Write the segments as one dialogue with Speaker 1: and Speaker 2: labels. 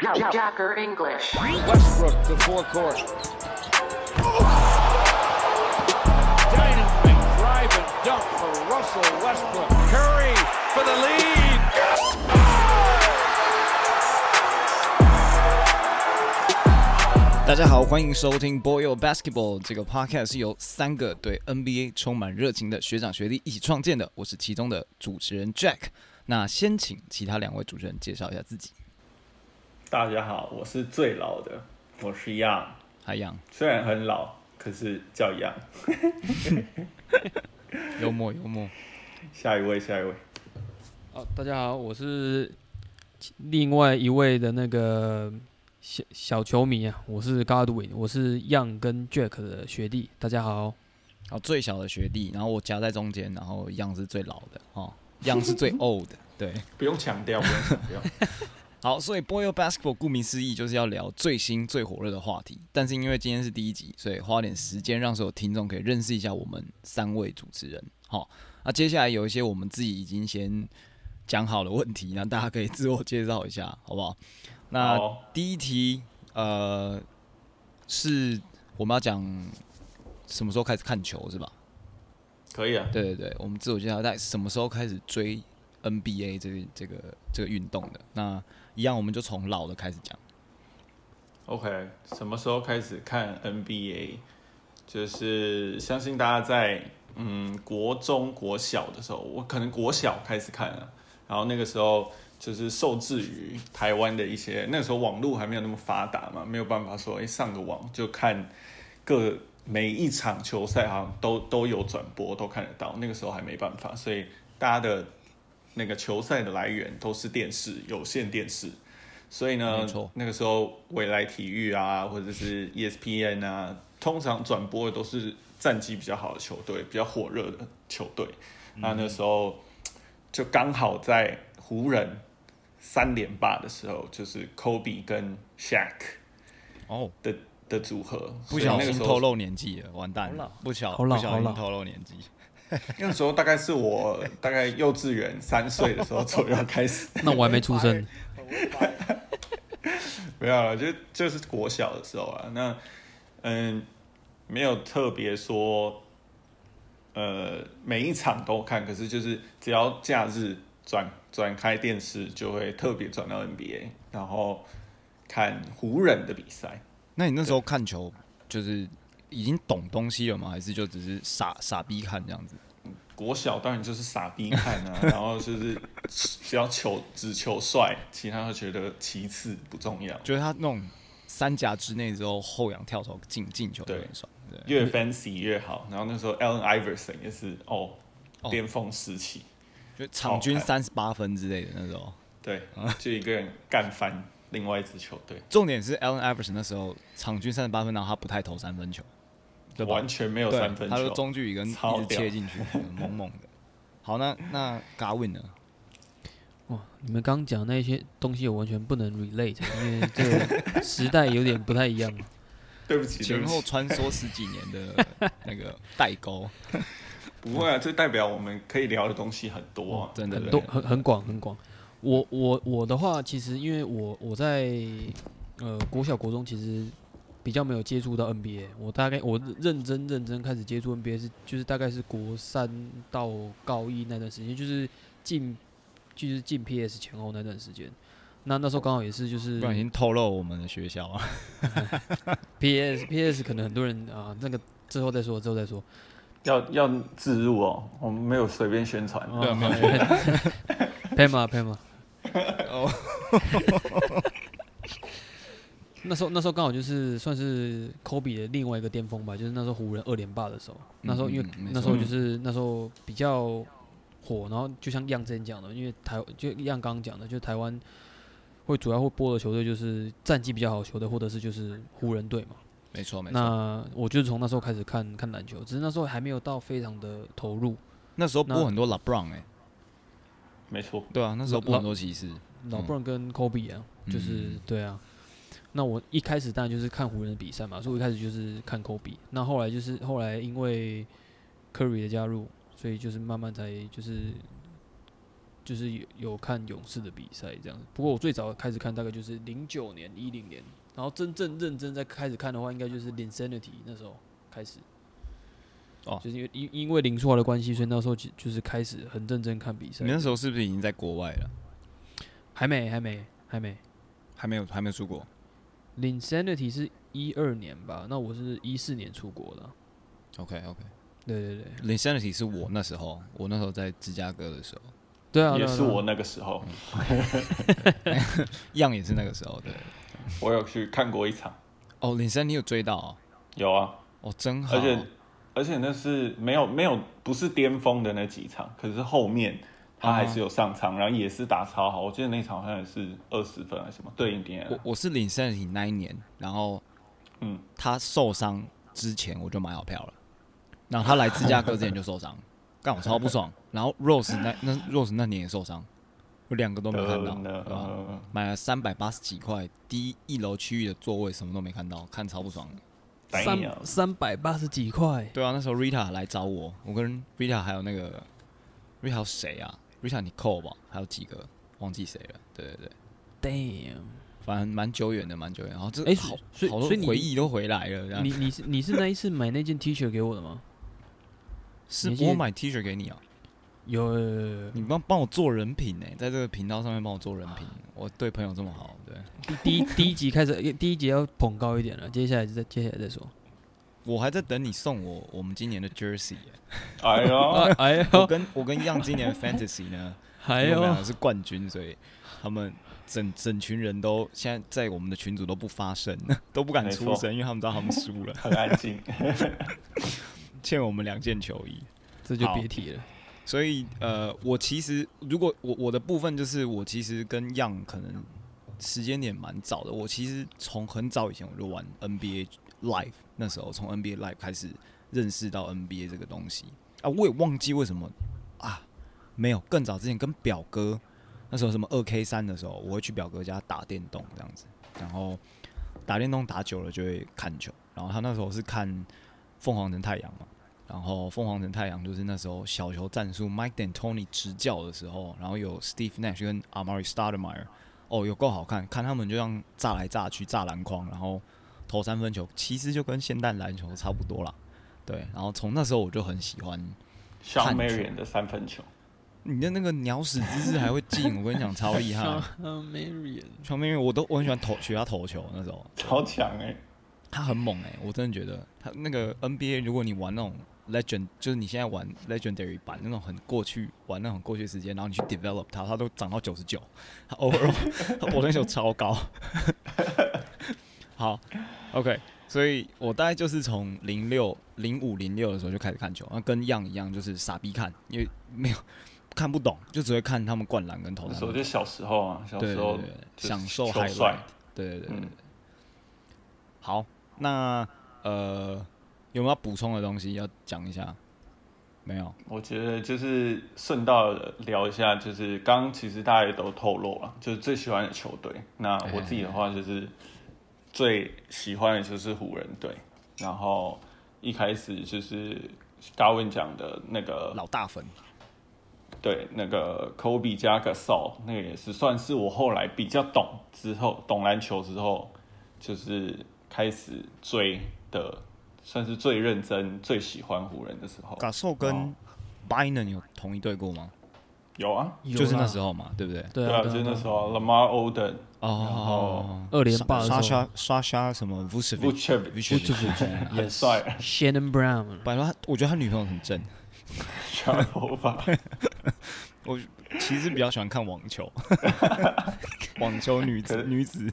Speaker 1: Jacker English.
Speaker 2: Westbrook the forecourt. Dynamite drive and dunk for Russell Westbrook. Curry for the lead.
Speaker 3: 大家好，欢迎收听 Boyo Basketball 这个 podcast 是由三个对 NBA 充满热情的学长学弟一起创建的，我是其中的主持人 Jack。那先请其他两位主持人介绍一下自己。
Speaker 4: 大家好，我是最老的，我是 Young，
Speaker 3: 海洋，
Speaker 4: 虽然很老，可是叫 Young。
Speaker 3: 幽默幽默，
Speaker 4: 下一位，下一位，
Speaker 5: 哦，大家好，我是另外一位的那个小小球迷啊，我是 Godwin，我是 Young 跟 Jack 的学弟，大家好。
Speaker 3: 好最小的学弟，然后我夹在中间，然后样是最老的哦，样是最 old 的，对。
Speaker 4: 不用强调，不用强调。
Speaker 3: 好，所以 Boyo Basketball 顾名思义就是要聊最新最火热的话题。但是因为今天是第一集，所以花点时间让所有听众可以认识一下我们三位主持人。好，那接下来有一些我们自己已经先讲好的问题，那大家可以自我介绍一下，好不好？那第一题，呃，是我们要讲什么时候开始看球是吧？
Speaker 4: 可以啊，
Speaker 3: 对对对，我们自我介绍在什么时候开始追 NBA 这个这个这个运动的？那一样，我们就从老的开始讲。
Speaker 4: OK，什么时候开始看 NBA？就是相信大家在嗯国中、国小的时候，我可能国小开始看了，然后那个时候就是受制于台湾的一些，那个时候网络还没有那么发达嘛，没有办法说哎、上个网就看各每一场球赛好像都都有转播，都看得到。那个时候还没办法，所以大家的那个球赛的来源都是电视，有线电视。所以呢，那个时候未来体育啊，或者是 ESPN 啊，通常转播的都是战绩比较好的球队，比较火热的球队。那那时候就刚好在湖人三连霸的时候，就是 Kobe 跟 Shaq
Speaker 3: 哦，
Speaker 4: 的的组合，
Speaker 3: 不小心透露年纪了，完蛋了，不巧
Speaker 5: 好
Speaker 3: 不小心透露年纪。
Speaker 4: 那时候大概是我大概幼稚园三岁的时候左右开始，
Speaker 5: 那我还没出生，
Speaker 4: 没有了，就就是国小的时候啊。那嗯，没有特别说，呃，每一场都看，可是就是只要假日转转开电视，就会特别转到 NBA，然后看湖人的比赛。
Speaker 3: 那你那时候看球就是已经懂东西了吗？还是就只是傻傻逼看这样子？
Speaker 4: 国小当然就是傻逼看啊，然后就是只要求只求帅，其他的觉得其次不重要。
Speaker 3: 就是他那种三甲之内之后后仰跳投进进球就
Speaker 4: 对
Speaker 3: 很爽。对，
Speaker 4: 越 fancy 越好。然后那时候 Allen Iverson 也是哦
Speaker 3: 哦
Speaker 4: 巅峰时期，
Speaker 3: 就场均三十八分之类的那时候。
Speaker 4: 对，就一个人干翻另外一支球队，
Speaker 3: 重点是 Allen Iverson 那时候场均三十八分，然后他不太投三分球，对吧？
Speaker 4: 完全没有三分
Speaker 3: 他的。中距离跟一直切进去，猛猛的。好，那那 Garwin 呢？
Speaker 5: 哇，你们刚讲那些东西我完全不能 relate，因为这个时代有点不太一样。
Speaker 4: 对不起，对
Speaker 3: 前后穿梭十几年的那个代沟，
Speaker 4: 不会啊，这代表我们可以聊的东西很多啊。
Speaker 3: 真的
Speaker 5: 很多很很广很广。我我我的话，其实因为我我在呃国小国中其实比较没有接触到 NBA，我大概我认真认真开始接触 NBA 是就是大概是国三到高一那段时间，就是进就是进 PS 前后那段时间。那那时候刚好也是就是
Speaker 3: 不小心透露我们的学校啊。
Speaker 5: PS PS 可能很多人啊那个之后再说之后再说。
Speaker 4: 要要自入哦，我们没有随便宣传。
Speaker 3: 没有
Speaker 5: 配嘛配嘛。
Speaker 3: 哦，
Speaker 5: 那时候那时候刚好就是算是科比的另外一个巅峰吧，就是那时候湖人二连霸的时候，那时候因为那时候就是那时候比较火，然后就像样之前讲的，因为台就样刚刚讲的，就台湾会主要会播的球队就是战绩比较好的球队，或者是就是湖人队嘛。
Speaker 3: 没错没错。
Speaker 5: 那我就是从那时候开始看看篮球，只是那时候还没有到非常的投入。
Speaker 3: 那时候播很多 LeBron 哎，
Speaker 4: 没错，
Speaker 3: 对啊，那时候播很多骑士。
Speaker 5: 老布朗跟科比啊，就是、
Speaker 3: 嗯
Speaker 5: 对啊。那我一开始当然就是看湖人的比赛嘛，所以我一开始就是看科比。那后来就是后来因为 Curry 的加入，所以就是慢慢才就是就是有有看勇士的比赛这样子。不过我最早开始看大概就是零九年、一零年，然后真正认真在开始看的话，应该就是 Linsanity 那时候开始。
Speaker 3: 哦
Speaker 5: 就是因为因因为林书豪的关系，所以那时候就就是开始很认真看比赛
Speaker 3: 你。那时候是不是已经在国外了？
Speaker 5: 还没，还没，还没。
Speaker 3: 还没有，还没有出国。
Speaker 5: Linsanity 是一二年吧？那我是一四年出国的啊。
Speaker 3: OK OK。
Speaker 5: 对对对
Speaker 3: ，Insanity 是我那时候，我那时候在芝加哥的时候，
Speaker 5: 对啊，
Speaker 4: 也是我那个时候，
Speaker 3: 样也是那个时候。对。
Speaker 4: 我有去看过一场，
Speaker 3: 哦，Insanity 你有追到哦？
Speaker 4: 有啊，
Speaker 3: 哦，真好。
Speaker 4: 而且而且那是没有没有不是巅峰的那几场，可是后面他还是有上场，然后也是打超好。我记得那场好像也是二十分还是什么，对应点。
Speaker 3: 我我是 Insanity 那一年，然后
Speaker 4: 嗯，
Speaker 3: 他受伤之前我就买好票了，然后他来芝加哥之前就受伤，干我超不爽。然后 Rose 那那 Rose 那年也受伤，我两个都没看到，
Speaker 4: 呃
Speaker 3: 对吧？
Speaker 4: 呃
Speaker 3: 买了三百八十几块，第一一楼区域的座位什么都没看到，看超不爽。的。
Speaker 5: 三三百八十几块，
Speaker 3: 对啊，那时候 Rita 来找我，我跟 Rita 还有那个 Rita 谁啊？Rita Nicole 吧，还有几个忘记谁了。对对对
Speaker 5: ，Damn！
Speaker 3: 反正蛮久远的，蛮久远。然后这
Speaker 5: 哎
Speaker 3: 好好多回忆都回来了。这样
Speaker 5: 你你是你是那一次买那件 T 恤给我的吗？
Speaker 3: 是我买 T 恤给你啊？
Speaker 5: 有有有有有
Speaker 3: 你帮帮我做人品呢、在这个频道上面帮我做人品，我对朋友这么好，对
Speaker 5: 第第一第一集开始，第一集要捧高一点了，接下来再接下来再说。
Speaker 3: 我还在等你送我我们今年的 Jersey，、欸、
Speaker 4: 哎呦，
Speaker 5: 哎
Speaker 3: 我，跟我跟样今年的 Fantasy 呢，我们两个是冠军，所以他们整整群人都现在在我们的群组都不发声，都不敢出声，因为他们知道他们输了，
Speaker 4: 很安静。
Speaker 3: 欠我们两件球衣。
Speaker 5: 这就别提了。
Speaker 3: 所以呃，我其实如果我我的部分就是我其实跟样可能时间点蛮早的，我其实从很早以前我就玩 NBA Live，那时候从 NBA Live 开始认识到 NBA 这个东西啊，我也忘记为什么啊，没有更早之前跟表哥那时候什么二 K 三的时候，我会去表哥家打电动这样子，然后打电动打久了就会看球，然后他那时候是看凤凰城太阳嘛。然后凤凰城太阳就是那时候小球战术，Mike D'Antoni 执教的时候，然后有 Steve Nash 跟 Amari Stoudemire，哦，有够好看，看他们就像炸来炸去炸篮筐，然后投三分球，其实就跟现代篮球差不多啦。对，然后从那时候我就很喜欢
Speaker 4: 像
Speaker 3: 看球
Speaker 4: Marion 的三分球，
Speaker 3: 你的那个鸟屎姿势还会进，我跟你讲超厉害。面因为我都我很喜欢投学他投球，那时候
Speaker 4: 超强哎、
Speaker 3: 他很猛哎、我真的觉得他那个 NBA，如果你玩那种 Legend，就是你现在玩 Legendary 版那种很过去玩那种过去时间，然后你去 develop 他，他都涨到九十九，他 overall 他我那球超高。好，OK，所以我大概就是从零六、零五、零六的时候就开始看球，那跟样一样，就是傻逼看，因为没有看不懂，就只会看他们灌篮跟投篮
Speaker 4: 那时。候就小时候啊，小时候
Speaker 3: 享受
Speaker 4: 球
Speaker 3: highlight
Speaker 4: 帅。
Speaker 3: 对对对对对
Speaker 4: 嗯
Speaker 3: 好，那呃有没有要补充的东西要讲一下？没有。
Speaker 4: 我觉得就是顺道聊一下，就是刚刚其实大家也都透露了，就是最喜欢的球队。那我自己的话就是最喜欢的就是湖人队，然后一开始就是高文讲的那个
Speaker 3: 老大粉，
Speaker 4: 对，那个 Kobe 加个 s 那个也是算是我后来比较懂之后，懂篮球之后，就是开始追的，算是最认真、最喜欢湖人的时候。
Speaker 3: 嘎兽跟
Speaker 4: 哦
Speaker 3: Bynum 有同一队过吗？
Speaker 4: 有啊，
Speaker 3: 就是那时
Speaker 5: 候，
Speaker 3: 嘛，对不对？
Speaker 4: 对啊，就是那时
Speaker 5: 候
Speaker 4: 候 Lamar Odom、
Speaker 3: 哦，
Speaker 5: 二连霸的时候。
Speaker 3: 刷刷刷刷什么？Vucevic
Speaker 4: Vucevic 很帅
Speaker 5: ，，Shannon Brown，
Speaker 3: 拜托他，我觉得他女朋友很正。
Speaker 4: 长头发，
Speaker 3: 我其实比较喜欢看网球，网球女子女子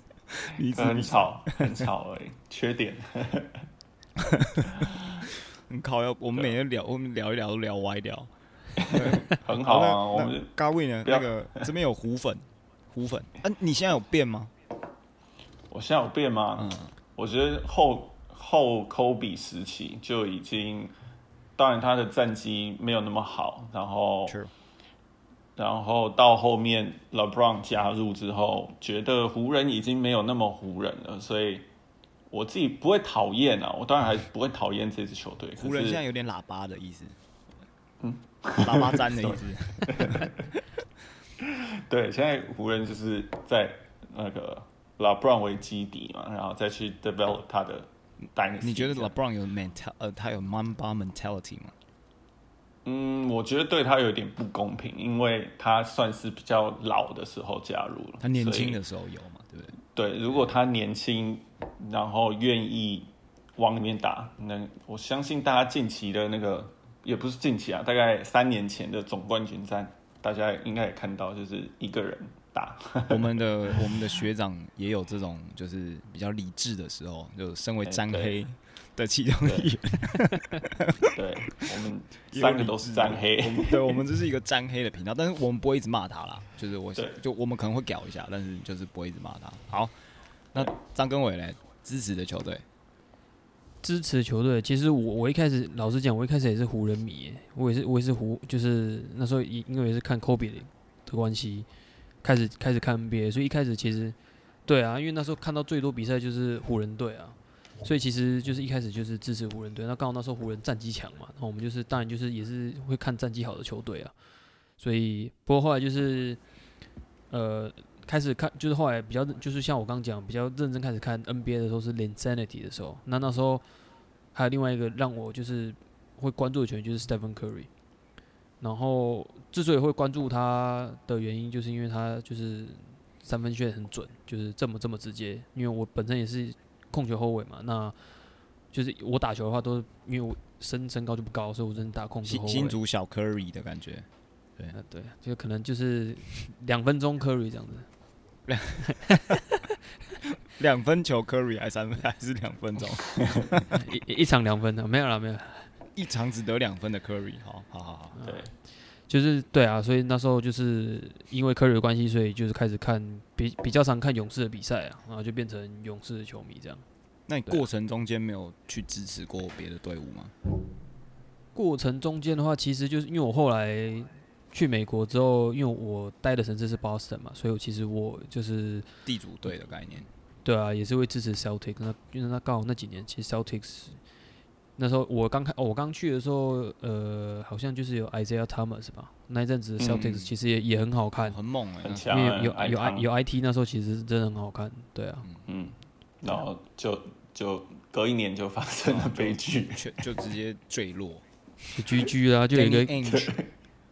Speaker 3: 女子
Speaker 4: 很吵，很吵而已。缺点，
Speaker 3: 很靠要，我们每天聊，我们聊一聊都聊歪掉。
Speaker 4: 很好啊。我
Speaker 3: 那
Speaker 4: 们
Speaker 3: 高位呢？那个这边有湖粉，湖粉。啊，你现在有变吗？
Speaker 4: 我现在有变吗？
Speaker 3: 嗯，
Speaker 4: 我觉得后后科比时期就已经，当然他的战绩没有那么好，然后
Speaker 3: True
Speaker 4: 然后到后面 LeBron 加入之后，觉得湖人已经没有那么湖人了，所以我自己不会讨厌啊，我当然还不会讨厌这支球队。
Speaker 3: 湖人现在有点喇叭的意思，嗯，喇叭粘的意思。
Speaker 4: 对，现在湖人就是在那个 LeBron 为基底嘛，然后再去 develop 他的 dynasty。
Speaker 3: 你觉得
Speaker 4: 这样
Speaker 3: LeBron 有 mental 呃，他有 Mamba mentality 吗？
Speaker 4: 嗯，我觉得对他有点不公平，因为他算是比较老的时候加入了。
Speaker 3: 他年轻的时候有嘛，对不对？
Speaker 4: 对，如果他年轻，然后愿意往里面打，那我相信大家近期的那个也不是近期啊，大概三年前的总冠军战，大家应该也看到，就是一个人打。
Speaker 3: 我们的我们的学长也有这种就是比较理智的时候，就身为沾黑的其中一员。
Speaker 4: 对我们三个都是沾黑。
Speaker 3: 对，我们这是一个沾黑的频道，但是我们不会一直骂他啦，就是我
Speaker 4: 对
Speaker 3: 就我们可能会屌一下，但是就是不会一直骂他。好，那张根伟嘞，支持的球队，
Speaker 5: 支持球队，其实我我一开始老实讲，我一开始也是湖人迷，我也是我也是湖，就是那时候因因为也是看 Kobe 的关系，开始开始看 NBA，所以一开始其实对啊，因为那时候看到最多比赛就是湖人队啊，所以其实就是一开始就是支持湖人队。那刚好那时候湖人战绩强嘛，然后我们就是当然就是也是会看战绩好的球队啊，所以不过后来就是呃开始看，就是后来比较就是像我刚讲比较认真开始看 NBA 的时候是 Linsanity 的时候，那那时候还有另外一个让我就是会关注的球员就是 Stephen Curry。然后之所以会关注他的原因，就是因为他就是三分线很准，就是这么这么直接。因为我本身也是控球后卫嘛，那就是我打球的话都是因为我身身高就不高，所以我只能打控球后
Speaker 3: 新
Speaker 5: 卫。
Speaker 3: 新竹小 Curry 的感觉。
Speaker 5: 对、啊，对，就可能就是两分钟 Curry 这样子。
Speaker 3: 两分球 Curry 还三分还是两分钟？
Speaker 5: 一一场两分的，没有了，没有啦，
Speaker 3: 一场只得两分的 Curry，好好好好。
Speaker 4: 对，
Speaker 5: 就是对啊，所以那时候就是因为 Curry 的关系，所以就是开始看比比较常看勇士的比赛啊，然后就变成勇士的球迷这样。
Speaker 3: 那你过程中间没有去支持过别的队伍吗？
Speaker 5: 过程中间的话，其实就是因为我后来去美国之后，因为我待的城市是 Boston 嘛，所以我其实我就是
Speaker 3: 地主队的概念。
Speaker 5: 对啊，也是会支持 Celtics。那因为那刚好那几年，其实 Celtics 那时候我刚开、哦，我刚去的时候，呃，好像就是有 Isaiah Thomas 吧，那一阵子 Celtics 其实也、也很好看，
Speaker 3: 很猛哎、
Speaker 4: 很强啊，
Speaker 5: 因为有有 I 有 IT 那时候其实是真的很好看，对啊，
Speaker 4: 嗯，然后就就隔一年就发生了悲剧。
Speaker 3: 就就直接坠落。
Speaker 5: 就 GG 啦，就有一个
Speaker 3: Ainge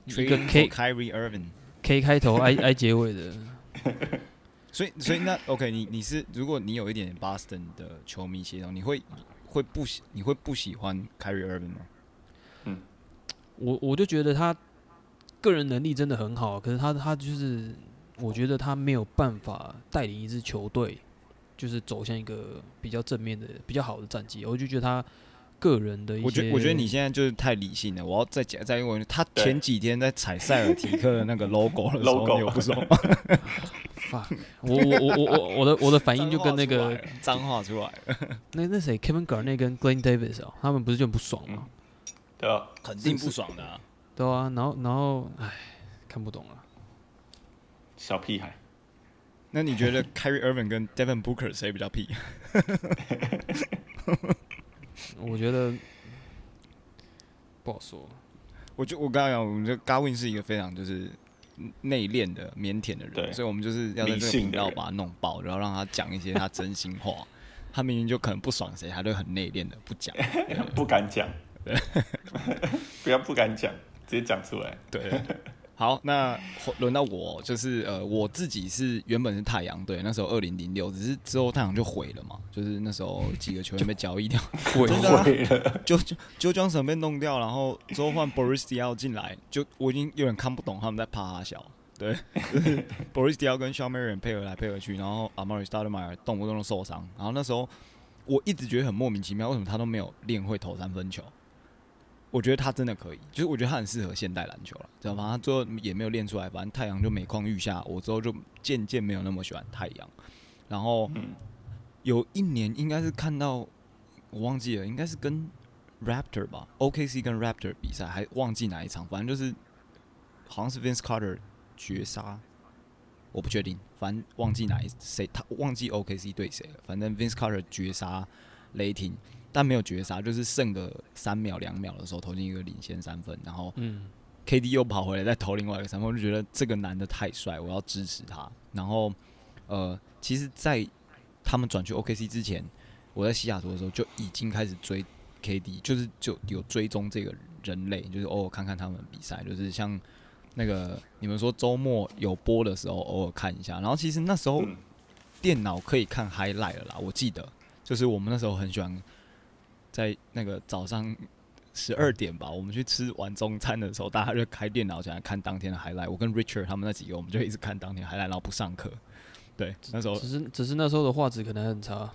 Speaker 5: 一个 K
Speaker 3: Kyrie Irving
Speaker 5: K 开头 I I 结尾的，
Speaker 3: 所以，所以那 OK，你你是如果你有一点 Boston 的球迷系统，你会会不喜你会不喜欢 Kyrie Irving 吗？
Speaker 5: 我我就觉得他个人能力真的很好，可是他他就是我觉得他没有办法带领一支球队，就是走向一个比较正面的、比较好的战绩。我就觉得他个人的一些，
Speaker 3: 我觉我觉得你现在就是太理性了。我要再讲再问他前几天在踩塞尔提克的那个 logo 的时候
Speaker 4: ，logo
Speaker 3: 你有不爽吗？
Speaker 5: fuck，我我我我我我的我的反应就跟那个
Speaker 3: 脏话出来了，
Speaker 5: 那那谁 Kevin Garnett 跟 Glenn Davis 哦，他们不是就很不爽吗？
Speaker 4: 对啊，
Speaker 3: 肯定不爽的、啊。
Speaker 5: 对啊，然后然后唉，看不懂了。
Speaker 4: 小屁孩，
Speaker 3: 那你觉得 Kyrie Irving 跟 Devin Booker 谁比较屁？
Speaker 5: 我觉得不好说。
Speaker 3: 我就我刚刚讲，我们这 Gawin 是一个非常就是内敛的、腼腆的人，所以我们就是要在这个频道把他弄爆，然后让他讲一些他真心话。他明明就可能不爽谁，他就很内敛的不讲。
Speaker 4: 不敢讲，不要不敢讲，直接讲出来。
Speaker 3: 对，好，那轮到我，就是呃，我自己是原本是太阳队，那时候二零零六，只是之后太阳就毁了嘛，就是那时候几个球员被交易掉，
Speaker 5: 我
Speaker 3: 真的啊
Speaker 4: 会了，
Speaker 3: 就就就 Johnson 被弄掉，然后之后换 Boris Diaw 进来，就我已经有点看不懂他们在啪啪笑。对，就是 Boris Diaw 跟 Sean Marion 配合来配合去，然后 Amari Stoudemire 动不动就受伤，然后那时候我一直觉得很莫名其妙，为什么他都没有练会投三分球？我觉得他真的可以，就是我觉得他很适合现代篮球了，知道吗？他最后也没有练出来，反正太阳就每况愈下，我之后就渐渐没有那么喜欢太阳。然后
Speaker 4: 嗯
Speaker 3: 有一年应该是看到我忘记了，应该是跟 Raptor 吧，OKC 跟 Raptor 比赛，还忘记哪一场，反正就是好像是 Vince Carter 绝杀，我不确定，反正忘记哪一谁，他忘记 OKC 对谁了，反正 Vince Carter 绝杀雷霆，但没有绝杀，就是剩个三秒两秒的时候投进一个领先三分，然后
Speaker 5: 嗯
Speaker 3: ，KD 又跑回来再投另外一个三分，我就觉得这个男的太帅，我要支持他。然后呃，其实，在他们转去 OKC 之前，我在西雅图的时候就已经开始追 KD，就是就有追踪这个人类，就是偶尔看看他们比赛，就是像那个你们说周末有播的时候偶尔看一下。然后其实那时候
Speaker 4: 嗯
Speaker 3: 电脑可以看 highlight 了啦，我记得就是我们那时候很喜欢在那个早上十二点吧，我们去吃完中餐的时候，大家就开电脑起来看当天的 highlight。我跟 Richard 他们那几个，我们就一直看当天 highlight，然后不上课。对，那时候
Speaker 5: 只是只是那时候的画质可能很差，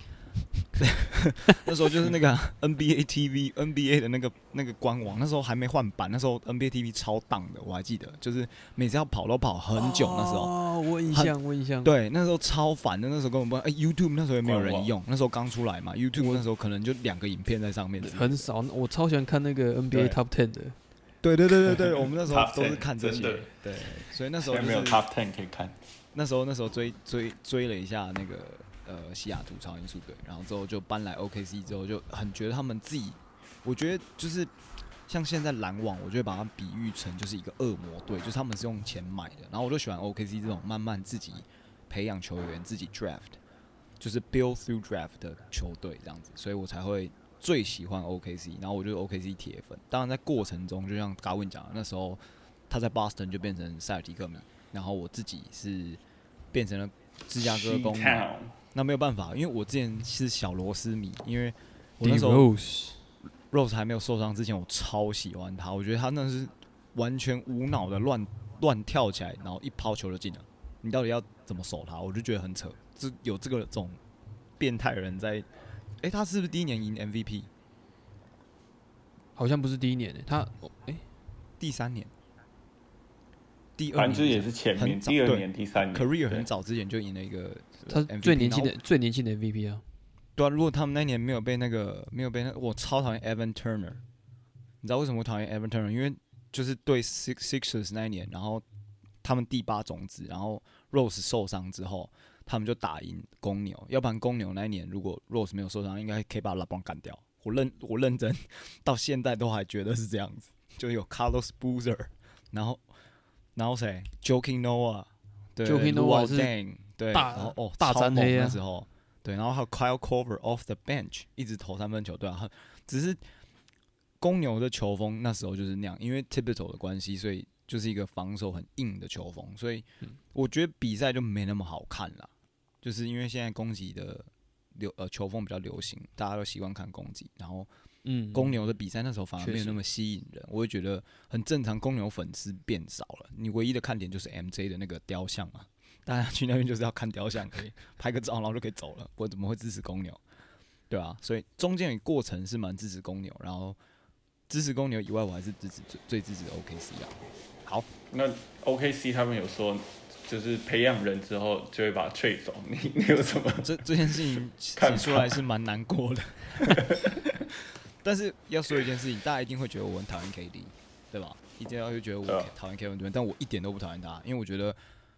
Speaker 3: 那时候就是那个 NBA TV NBA 的那个那个官网，那时候还没换版，那时候 NBA TV 超档的，我还记得，就是每次要跑都跑很久，那时候。
Speaker 5: 哦，我印
Speaker 3: 很
Speaker 5: 象，我印象，
Speaker 3: 对，那时候超烦的，那时候根本不哎、YouTube 那时候也没有人用，那时候刚出来嘛，YouTube 那时候可能就两个影片在上面的，
Speaker 5: 很少，我超喜欢看那个 NBA Top Ten 的，
Speaker 3: 对对对对对，我们那时候都是看这些
Speaker 4: 真的，
Speaker 3: 对，所以那时候
Speaker 4: 没有 Top Ten 可以看。
Speaker 3: 那时候那时候追追追了一下那个呃西雅图超音速队，然后之后就搬来 OKC 之后就很觉得他们自己，我觉得就是像现在篮网，我就会把它比喻成就是一个恶魔队，就是他们是用钱买的，然后我就喜欢 OKC 这种慢慢自己培养球员、自己 draft，就是 build through draft 的球队这样子，所以我才会最喜欢 OKC，然后我就是 OKC 铁粉。当然在过程中，就像高文讲的，那时候他在 Boston 就变成塞尔提克迷，然后我自己是变成了芝加哥公迷。那没有办法，因为我之前是小罗斯迷，因为我那时候 Rose，Rose 还没有受伤之前，我超喜欢他，我觉得他那是完全无脑的乱乱跳起来，然后一抛球就进了。你到底要怎么守他？我就觉得很扯，这有这个这种变态人在。诶，他是不是第一年赢 MVP？
Speaker 5: 好像不是第一年诶，他哦诶，
Speaker 3: 第三年？第二年
Speaker 4: 反正就是也是前面
Speaker 3: 很早对
Speaker 4: 第二年、第三年
Speaker 3: career 很早之前就赢了一个
Speaker 5: 他
Speaker 3: MVP
Speaker 5: 最年轻的最年轻的 MVP 啊，
Speaker 3: 对啊，如果他们那年没有被那个没有被那，我超讨厌 Evan Turner。你知道为什么我讨厌 Evan Turner？因为就是对 Six Sixers 那一年，然后他们第八种子，然后 Rose 受伤之后，他们就打赢公牛。要不然公牛那一年如果 Rose 没有受伤，应该可以把 LeBron 干掉。我认我认真，到现在都还觉得是这样子。就有 Carlos Boozer，然后然后谁？Joking Noah，对
Speaker 5: Joakim Noah 是
Speaker 3: Dang，对，
Speaker 5: 大
Speaker 3: 然后哦
Speaker 5: 大
Speaker 3: 超猛
Speaker 5: 沾黑啊
Speaker 3: 那时候。对，然后还有 Kyle Korver off the bench 一直投三分球，对啊，只是公牛的球风那时候就是那样，因为 Thibodeau 的关系，所以就是一个防守很硬的球风，所以我觉得比赛就没那么好看了。就是因为现在攻击的流呃球风比较流行，大家都习惯看攻击，然后
Speaker 5: 嗯，
Speaker 3: 公牛的比赛那时候反而没有那么吸引人，我会觉得很正常。公牛粉丝变少了，你唯一的看点就是 MJ 的那个雕像嘛，大家去那边就是要看雕像，可以拍个照，然后就可以走了。我怎么会支持公牛？对啊，所以中间有过程是蛮支持公牛，然后支持公牛以外，我还是支持最最支持的 OKC 啊。好，
Speaker 4: 那 OKC 他们有说，就是培养人之后就会把他 trade 走，你你有什么？
Speaker 3: 这这件事情
Speaker 4: 看
Speaker 3: 出来是蛮难过的。但是要说一件事情，大家一定会觉得我很讨厌 KD，对吧？一定要会觉得我讨厌 Kevin Durant，但我一点都不讨厌他，因为我觉得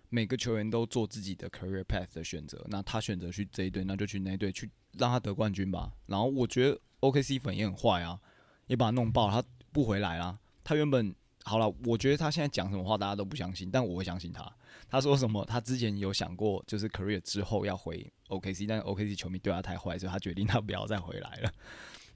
Speaker 3: 每个球员都做自己的 career path 的选择，那他选择去这一队，那就去那一队，去让他得冠军吧。然后我觉得 OKC 粉也很坏啊，也把他弄爆了，他不回来啦。他原本好了，我觉得他现在讲什么话大家都不相信，但我会相信他。他说什么？他之前有想过，就是 career 之后要回 OKC，但 OKC 球迷对他太坏，所以他决定他不要再回来了。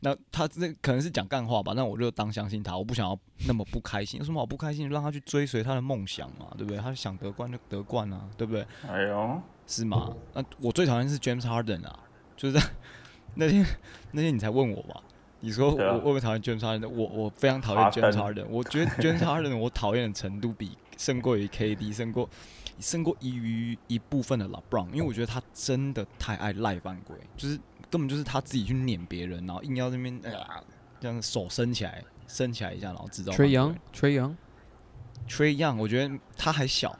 Speaker 3: 那他这可能是讲干话吧，那我就当相信他，我不想要那么不开心，有什么好不开心？让他去追随他的梦想嘛，对不对？他想得冠就得冠啊，对不对？
Speaker 4: 哎呦，
Speaker 3: 是吗？那我最讨厌是 James Harden 啊，就是那天那天你才问我吧，你说我会不会讨厌 James Harden？我我非常讨厌 James Harden，我觉得 James Harden 我讨厌的程度比胜过于 KD，胜过胜过于一部分的 LeBron，因为我觉得他真的太爱赖犯规，就是根本就是他自己去撵别人，然后硬要那边啊这样手伸起来伸起来一下，然后制造。
Speaker 5: Trey Young，Trey
Speaker 3: Young，Trey Young，我觉得他还小，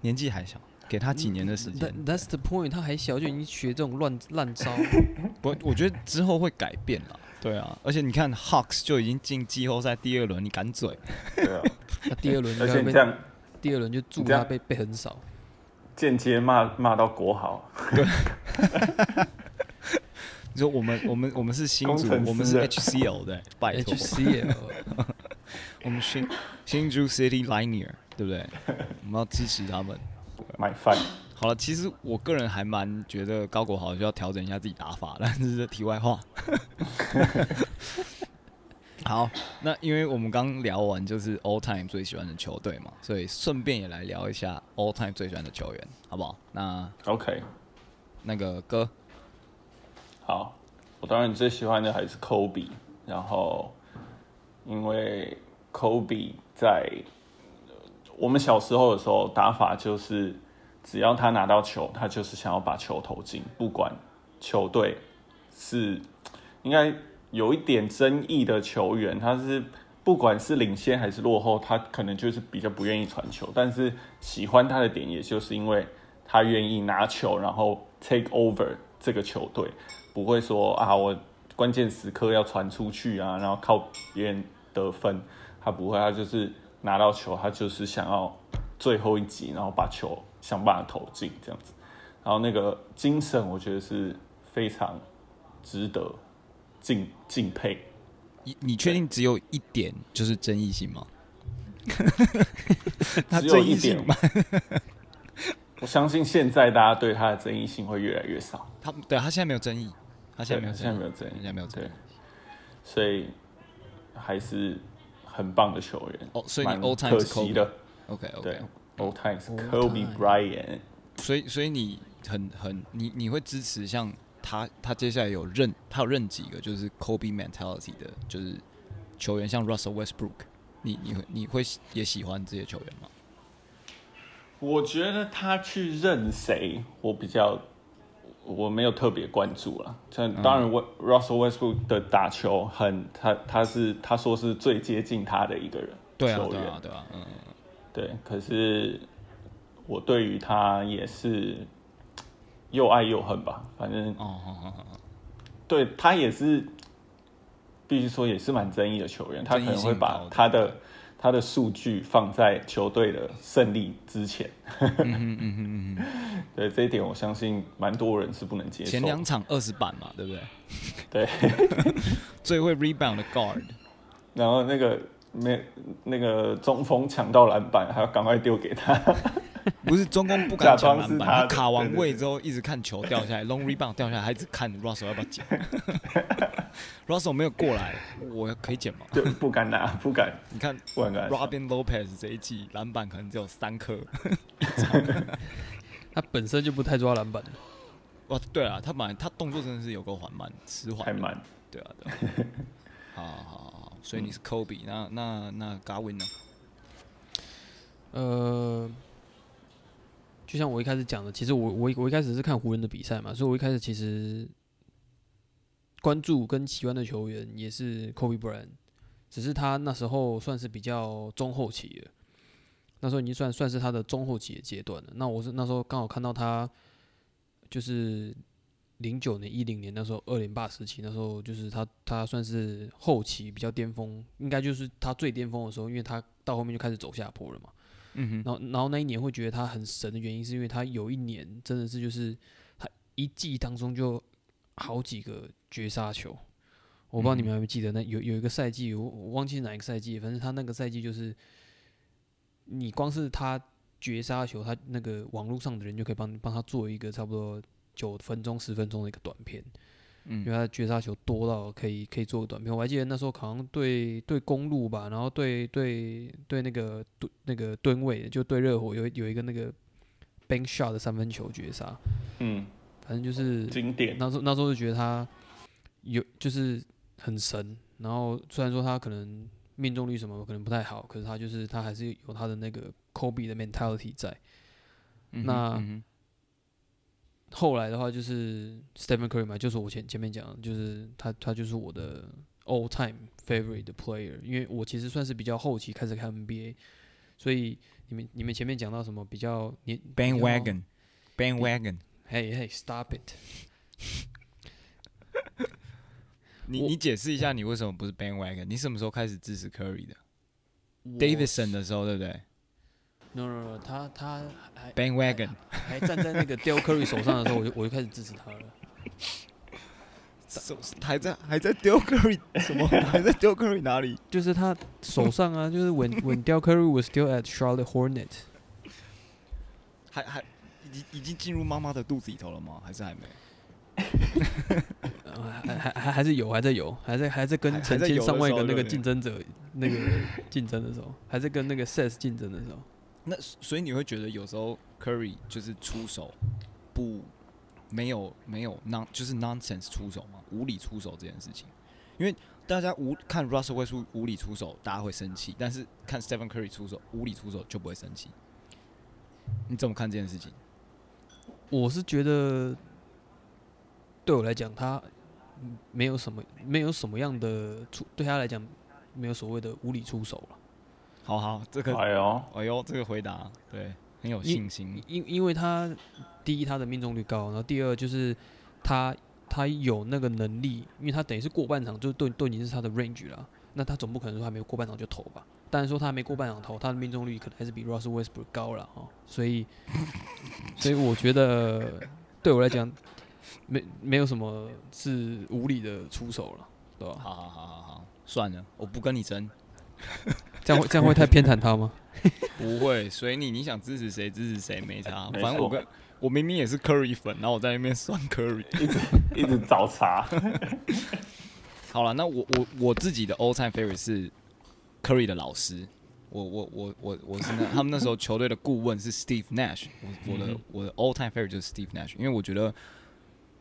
Speaker 3: 年纪还小，给他几年的时间。
Speaker 5: That- That's the point，他还小就已经学这种乱烂招，
Speaker 3: 不，我觉得之后会改变了。对啊，而且你看 Hawks 就已经进季后赛第二轮，你敢嘴？
Speaker 4: 对啊，
Speaker 5: 那第二轮
Speaker 4: 而且这样
Speaker 5: 第二轮就祝
Speaker 4: 你这样
Speaker 5: 他被被很少。
Speaker 4: 间接骂骂到国豪，
Speaker 3: 你说我们 我们我们是新
Speaker 4: 工
Speaker 3: 组，我们是
Speaker 4: 啊
Speaker 3: HCL 的，拜托
Speaker 5: ，HCL，
Speaker 3: 我们新新竹 City Liner，对不对？我们要支持他们。
Speaker 4: 买饭。
Speaker 3: 好了，其实我个人还蛮觉得高国豪需要调整一下自己打法，但是题外话。好，那因为我们刚聊完就是 All Time 最喜欢的球队嘛，所以顺便也来聊一下 All Time 最喜欢的球员，好不好？那
Speaker 4: OK，
Speaker 3: 那个哥，
Speaker 4: 好，我当然最喜欢的还是 Kobe，然后因为 Kobe 在我们小时候的时候打法就是。只要他拿到球，他就是想要把球投进，不管球队是应该有一点争议的球员，他是不管是领先还是落后，他可能就是比较不愿意传球。但是喜欢他的点，也就是因为他愿意拿球，然后 take over 这个球队，不会说啊，我关键时刻要传出去啊，然后靠别人得分，他不会，他就是拿到球，他就是想要最后一集，然后把球。想把它投进这样子，然后那个精神，我觉得是非常值得敬敬佩。
Speaker 3: 你你确定只有一点就是争议性吗？
Speaker 4: 只有一点吗？我相信现在大家对他的争议性会越来越少。
Speaker 3: 他对他现在没有争议，他现在没有
Speaker 4: 现在没有争议，
Speaker 3: 现在没有争议，
Speaker 4: 所以还是很棒的球员。
Speaker 3: 哦，所以你 old time
Speaker 4: 可惜的。
Speaker 3: OK OK。
Speaker 4: 对。Old times Kobe Bryant，
Speaker 3: 所以所以你很很你你会支持像他他接下来有认他有认几个就是 Kobe mentality 的，就是球员像 Russell Westbrook，你你会你会也喜欢这些球员吗？
Speaker 4: 我觉得他去认谁，我比较我没有特别关注了。像当然我，Russell Westbrook 的打球很他他是他说是最接近他的一个人，
Speaker 3: 对啊对啊对啊，嗯。
Speaker 4: 对，可是我对于他也是又爱又恨吧，反正哦，对他也是必须说也是蛮争议的球员，他可能会把他的他的数据放在球队的胜利之前。对这一点，我相信蛮多人是不能接受。
Speaker 3: 前两场二十板嘛，对不对？
Speaker 4: 对，
Speaker 3: 最会 rebound 的 guard，
Speaker 4: 然后那个。没那个中锋抢到篮板，还要赶快丢给他。
Speaker 3: 不是中锋不敢抢篮板，他卡完位之后一直看球掉下来，long rebound 掉下来，还一直看 Russell 要不要捡。Russell 没有过来，我可以捡吗？
Speaker 4: 就不敢拿，不敢。
Speaker 3: 你看，Robin Lopez 这一季篮板可能只有三颗。
Speaker 5: 他本身就不太抓篮板。
Speaker 3: 哇，对啊，他本来他动作真的是有够缓慢，迟缓。
Speaker 4: 太慢。
Speaker 3: 对啊，对。好好好。所以你是 Kobe，那那那 Gavin 呢？
Speaker 5: 呃，就像我一开始讲的，其实我我我一开始是看湖人的比赛嘛，所以我一开始其实关注跟喜欢的球员也是 Kobe Bryant，只是他那时候算是比较中后期了，那时候已经算算是他的中后期的阶段了。那我是那时候刚好看到他就是。零九年、一零年那时候，二连霸时期，那时候就是他，他算是后期比较巅峰，应该就是他最巅峰的时候，因为他到后面就开始走下坡了嘛。嗯哼。然后，然后那一年会觉得他很神的原因，是因为他有一年真的是就是他一季当中就好几个绝杀球。我不知道你们还没记得那有有一个赛季，我我忘记哪一个赛季，反正他那个赛季就是你光是他绝杀球，他那个网络上的人就可以帮帮他做一个差不多。九分钟、十分钟的一个短片，嗯，因为他绝杀球多到可以可以做个短片。我还记得那时候好像对对公路吧，然后对对对那个对那个吨位就对热火有有一个那个 bank shot 的三分球绝杀，嗯，反正就是
Speaker 4: 经典。
Speaker 5: 那时候那时候就觉得他有就是很神，然后虽然说他可能命中率什么可能不太好，可是他就是他还是有他的那个 Kobe 的 mentality 在，那。后来的话就是 Stephen Curry 嘛，就是我前前面讲，就是他他就是我的 all time favorite player，因为我其实算是比较后期开始看 NBA，所以你们你们前面讲到什么比较你
Speaker 3: bandwagon，bandwagon，
Speaker 5: 嘿嘿，stop it，
Speaker 3: 你你解释一下你为什么不是 bandwagon？你什么时候开始支持 Curry 的？Davidson 的时候对不对
Speaker 5: ？No no no，他他还
Speaker 3: Bandwagon
Speaker 5: 还站在那个 Del Curry 手上的时候，我就我就开始支持他了。
Speaker 3: 手还在还在 Del Curry 什么？还在 Del Curry 哪里？
Speaker 5: 就是他手上啊，就是 when when Del Curry was still at Charlotte Hornet，
Speaker 3: 还还已经已经进入妈妈的肚子里头了吗？还是还没？
Speaker 5: 呃还还还还是有，还在有，还在还在跟
Speaker 3: 还
Speaker 5: 成千上万个那个竞争者那个竞争的时候，还在跟那个 Seth 竞争的时候，
Speaker 3: 那所以你会觉得有时候 Curry 就是出手不没有没有 non 就是 nonsense 出手嘛，无理出手这件事情，因为大家无看 Russell 会出无理出手，大家会生气，但是看 Stephen Curry 出手无理出手就不会生气。你怎么看这件事情？
Speaker 5: 我是觉得对我来讲，他没有什么没有什么样的出，对他来讲没有所谓的无理出手了。
Speaker 3: 好好，这个
Speaker 4: 哎呦，
Speaker 3: 哎呦，这个回答对很有信心。
Speaker 5: 因因为他第一他的命中率高，然后第二就是他他有那个能力，因为他等于是过半场就都都已经是他的 range 了，那他总不可能说还没有过半场就投吧？当然说他还没过半场投，他的命中率可能还是比 Russell Westbrook 高了哈，所以 所以我觉得对我来讲没没有什么是无理的出手了，对吧？
Speaker 3: 好好好好好，算了，我不跟你争，
Speaker 5: 这样会这样会太偏袒他吗？
Speaker 3: 不会随你，你想支持谁支持谁没差，
Speaker 4: 没
Speaker 3: 反正我
Speaker 4: 错
Speaker 3: 跟我明明也是 Curry 粉，然后我在那边算 Curry。
Speaker 4: 一直找茬。
Speaker 3: 好了，那我我我自己的 all time favorite 是 Curry 的老师，我我我我我是那他们那时候球队的顾问是 Steve Nash，我我的我的 all time favorite 就是 Steve Nash，因为我觉得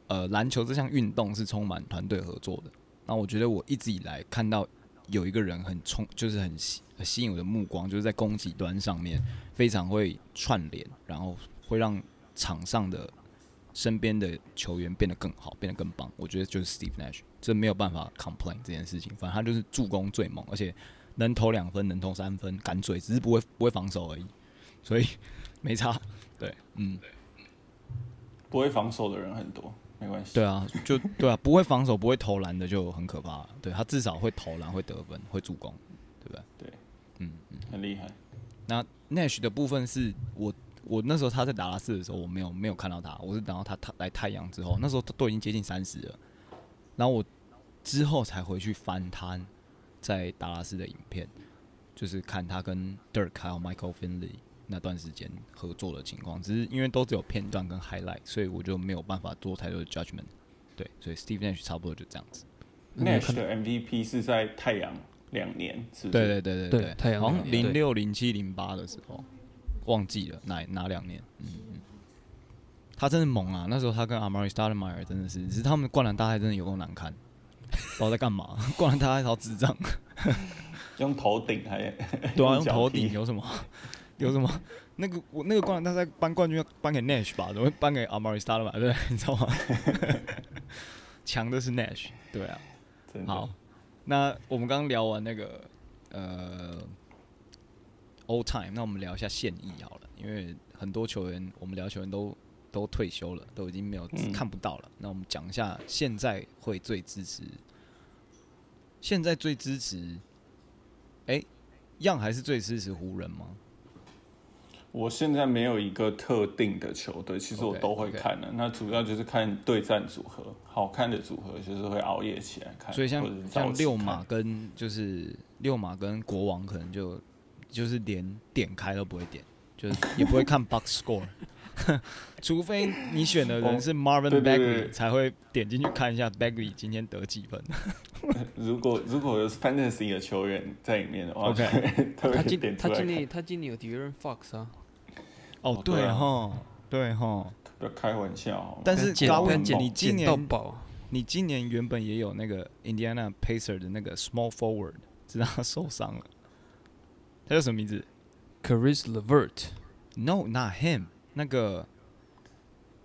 Speaker 3: 呃篮球这项运动是充满团队合作的，那我觉得我一直以来看到有一个人很冲，就是很吸很吸引我的目光，就是在攻击端上面非常会串联，然后会让场上的身边的球员变得更好，变得更棒。我觉得就是 Steve Nash，这没有办法 complain 这件事情。反正他就是助攻最猛，而且能投两分，能投三分，敢嘴，只是不会不会防守而已。所以没差。对，嗯，
Speaker 4: 不会防守的人很多，没关系。
Speaker 3: 对啊，就对啊，不会防守，不会投篮的就很可怕。对他至少会投篮，会得分，会助攻，对不对？
Speaker 4: 对，
Speaker 3: 嗯嗯。
Speaker 4: 很厉害。
Speaker 3: 那 Nash 的部分是我我那时候他在达拉斯的时候，我没有没有看到他，我是等到他他来太阳之后，那时候他都已经接近三十了，然后我之后才回去翻他在达拉斯的影片，就是看他跟 Dirk 还有 Michael Finley 那段时间合作的情况，只是因为都只有片段跟 highlight，所以我就没有办法做太多的 judgment。对，所以 Steve Nash 差不多就这样子。
Speaker 4: Nash 的 MVP 是在太阳两年，是不是？
Speaker 3: 对对对对
Speaker 5: 对太阳
Speaker 3: 好像零六、零七、零八的时候，忘记了哪哪两年。嗯嗯，他真的猛啊！那时候他跟 Amari Stoudemire 真的是，只是他们的灌篮大赛真的有够难看，不知道在干嘛。灌篮大赛超智障，
Speaker 4: 用头顶还
Speaker 3: 对啊，用头顶有什么？有什么？那个我那个灌篮大赛颁冠军要颁给 Nash 吧？怎么会颁给 Amari Stoudemire？对，你知道吗？强的是 Nash，对啊。好，那我们刚刚聊完那个呃 old time，那我们聊一下现役好了，因为很多球员，我们聊球员都都退休了，都已经没有、
Speaker 4: 嗯
Speaker 3: 看不到了。那我们讲一下现在会最支持，现在最支持，哎、样还是最支持湖人吗？
Speaker 4: 我现在没有一个特定的球队，其实我都会看的。那主要就是看对战组合，好看的组合就是会熬夜起来看。
Speaker 3: 所以像像六马跟就是六马跟国王可能就就是连点开都不会点，就是也不会看 box score，除非你选的人是 Marvin
Speaker 4: 对对
Speaker 3: Bagley
Speaker 4: 对
Speaker 3: 才会点进去看一下 Bagley 今天得几分。
Speaker 4: 如果如果有 fantasy 的球员在里面的话
Speaker 3: OK
Speaker 5: 他
Speaker 4: 别
Speaker 5: 今他今他今年有 d a r o n Fox 啊，
Speaker 3: 哦，
Speaker 4: 对啊
Speaker 3: 哈，对哈。
Speaker 4: 不要开玩笑好吗，
Speaker 3: 但是你今年
Speaker 5: 宝，
Speaker 3: 你今年原本也有那个 Indiana Pacer 的那个 small forward，知道他受伤了，他叫什么名字
Speaker 5: ？Caris
Speaker 3: LeVert，No, not him。那个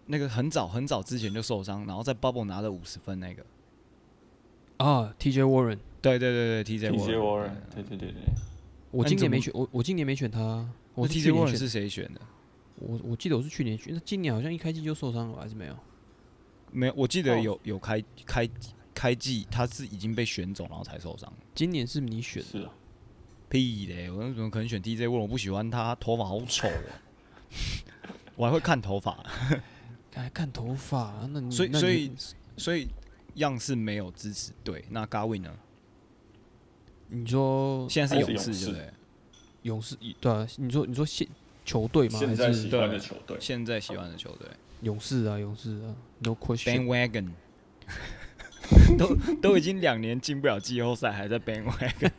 Speaker 3: 那个很早很早之前就受伤，然后在 Bubble 拿了五十分那个。
Speaker 5: 啊，TJ Warren，
Speaker 3: 对对对对，TJ
Speaker 4: TJ
Speaker 3: Warren。
Speaker 4: 对对对对，
Speaker 5: 我
Speaker 3: 那你怎么
Speaker 5: 今年没选，我我今年没选他，我
Speaker 3: 那
Speaker 5: 是
Speaker 3: TJ
Speaker 5: 年
Speaker 3: Warren
Speaker 5: 选
Speaker 3: 是谁选的？
Speaker 5: 我我记得我是去年去，那今年好像一开季就受伤了，还是没有？
Speaker 3: 没有，我记得
Speaker 4: 哦
Speaker 3: 有有开开开季，他是已经被选走，然后才受伤。
Speaker 5: 今年是你选的，
Speaker 4: 是啊，
Speaker 3: 屁嘞！我怎么可能选 TJ Warren？我不喜欢他，头发好丑哦。我还会看头发，
Speaker 5: 还看头发，那你
Speaker 3: 所以所以所以样式没有支持对。那 Gawin 呢？
Speaker 5: 你说
Speaker 3: 现在是勇
Speaker 4: 士，
Speaker 3: 对不对？
Speaker 5: 勇士对啊，你说你说现球队吗？还是
Speaker 4: 现在喜欢的球队，
Speaker 3: 现在喜欢的球队
Speaker 5: 勇士啊，勇士啊，No question。
Speaker 3: bandwagon，都都已经两年进不了季后赛，还在 bandwagon。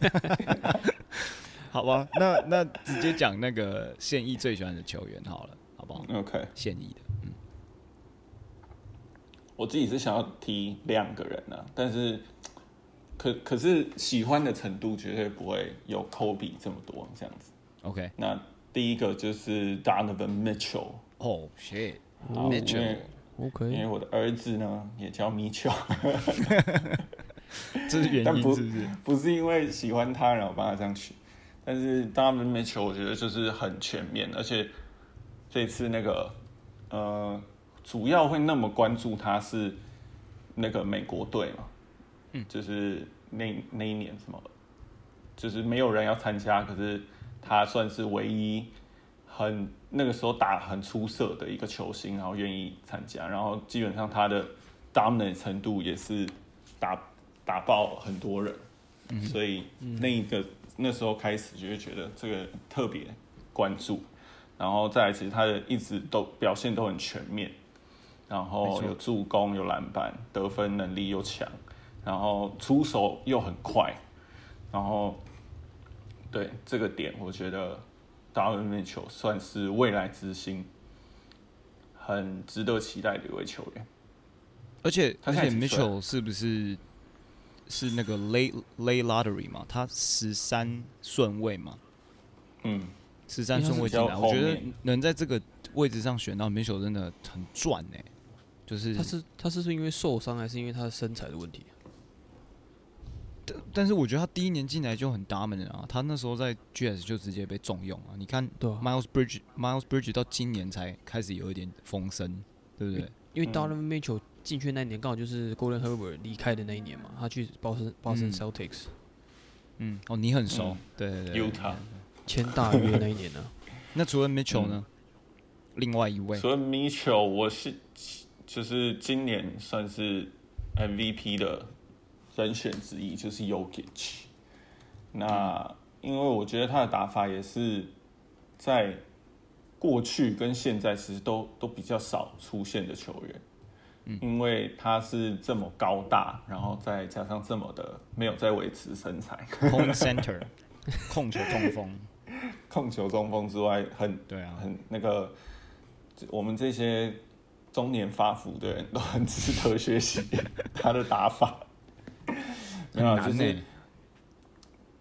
Speaker 3: 好吧，那那直接讲那个现役最喜欢的球员好了，好不好
Speaker 4: ？OK，
Speaker 3: 现役的，嗯
Speaker 4: 我自己是想要提两个人啊，但是可可是喜欢的程度绝对不会有 Kobe 这么多这样子。
Speaker 3: OK，
Speaker 4: 那第一个就是 Donovan Mitchell，
Speaker 3: 哦、shit，
Speaker 4: 好因为
Speaker 3: Mitchell，
Speaker 4: 因为我的儿子呢也叫 Mitchell，
Speaker 3: 这是原
Speaker 4: 但不
Speaker 3: 因是不是？
Speaker 4: 不是因为喜欢他然后帮他这样取，但是 Donovan Mitchell 我觉得就是很全面，而且这次那个呃主要会那么关注他是那个美国队嘛，嗯，就是那那一年什么，就是没有人要参加，可是他算是唯一很那个时候打很出色的一个球星，然后愿意参加，然后基本上他的 dominant 程度也是打打爆很多人，所以那一个那时候开始就会觉得这个特别关注，然后再来其实他的一直都表现都很全面，然后有助攻有篮板，得分能力又强，然后出手又很快，然后对这个点我觉得达文内球算是未来之星，很值得期待的一位球员。
Speaker 3: 而且
Speaker 4: 他
Speaker 3: 而且 Mitchell 是不是是那个 late late lottery 嘛？他十三顺位嘛，
Speaker 4: 嗯，
Speaker 3: 十三顺位进来，我觉得能在这个位置上选到 Mitchell 真的很赚哎、就是
Speaker 5: 他是他是不是因为受伤，还是因为他的身材的问题？
Speaker 3: 但是我觉得他第一年进来就很 dominant 啊，他那时候在 GS 就直接被重用啊。你看
Speaker 5: 对啊
Speaker 3: Miles Bridge Miles Bridge 到今年才开始有一点风声，对不对？
Speaker 5: 因为
Speaker 4: 嗯
Speaker 5: Donovan Mitchell 进去那一年刚好就是 Golden Herbert 离开的那一年嘛，他去 Boston
Speaker 3: Boston
Speaker 5: Celtics
Speaker 3: 嗯，哦，你很熟，
Speaker 4: 嗯
Speaker 3: 对对对。
Speaker 4: Utah
Speaker 5: 签大约那一年呢。
Speaker 3: 那除了 Mitchell 呢？另外一位
Speaker 4: 除了 Mitchell，我是就是今年算是 MVP 的人选之一，就是 Yogic。那因为我觉得他的打法也是在过去跟现在其实都都比较少出现的球员，因为他是这么高大，然后再加上这么的没有在维持身材
Speaker 3: ，Home Center 控球中锋，
Speaker 4: 控球中锋之外，很
Speaker 3: 对啊，
Speaker 4: 很那个，我们这些中年发福的人都很值得学习他的打法。没有啊，就
Speaker 3: 很难呢、
Speaker 4: 是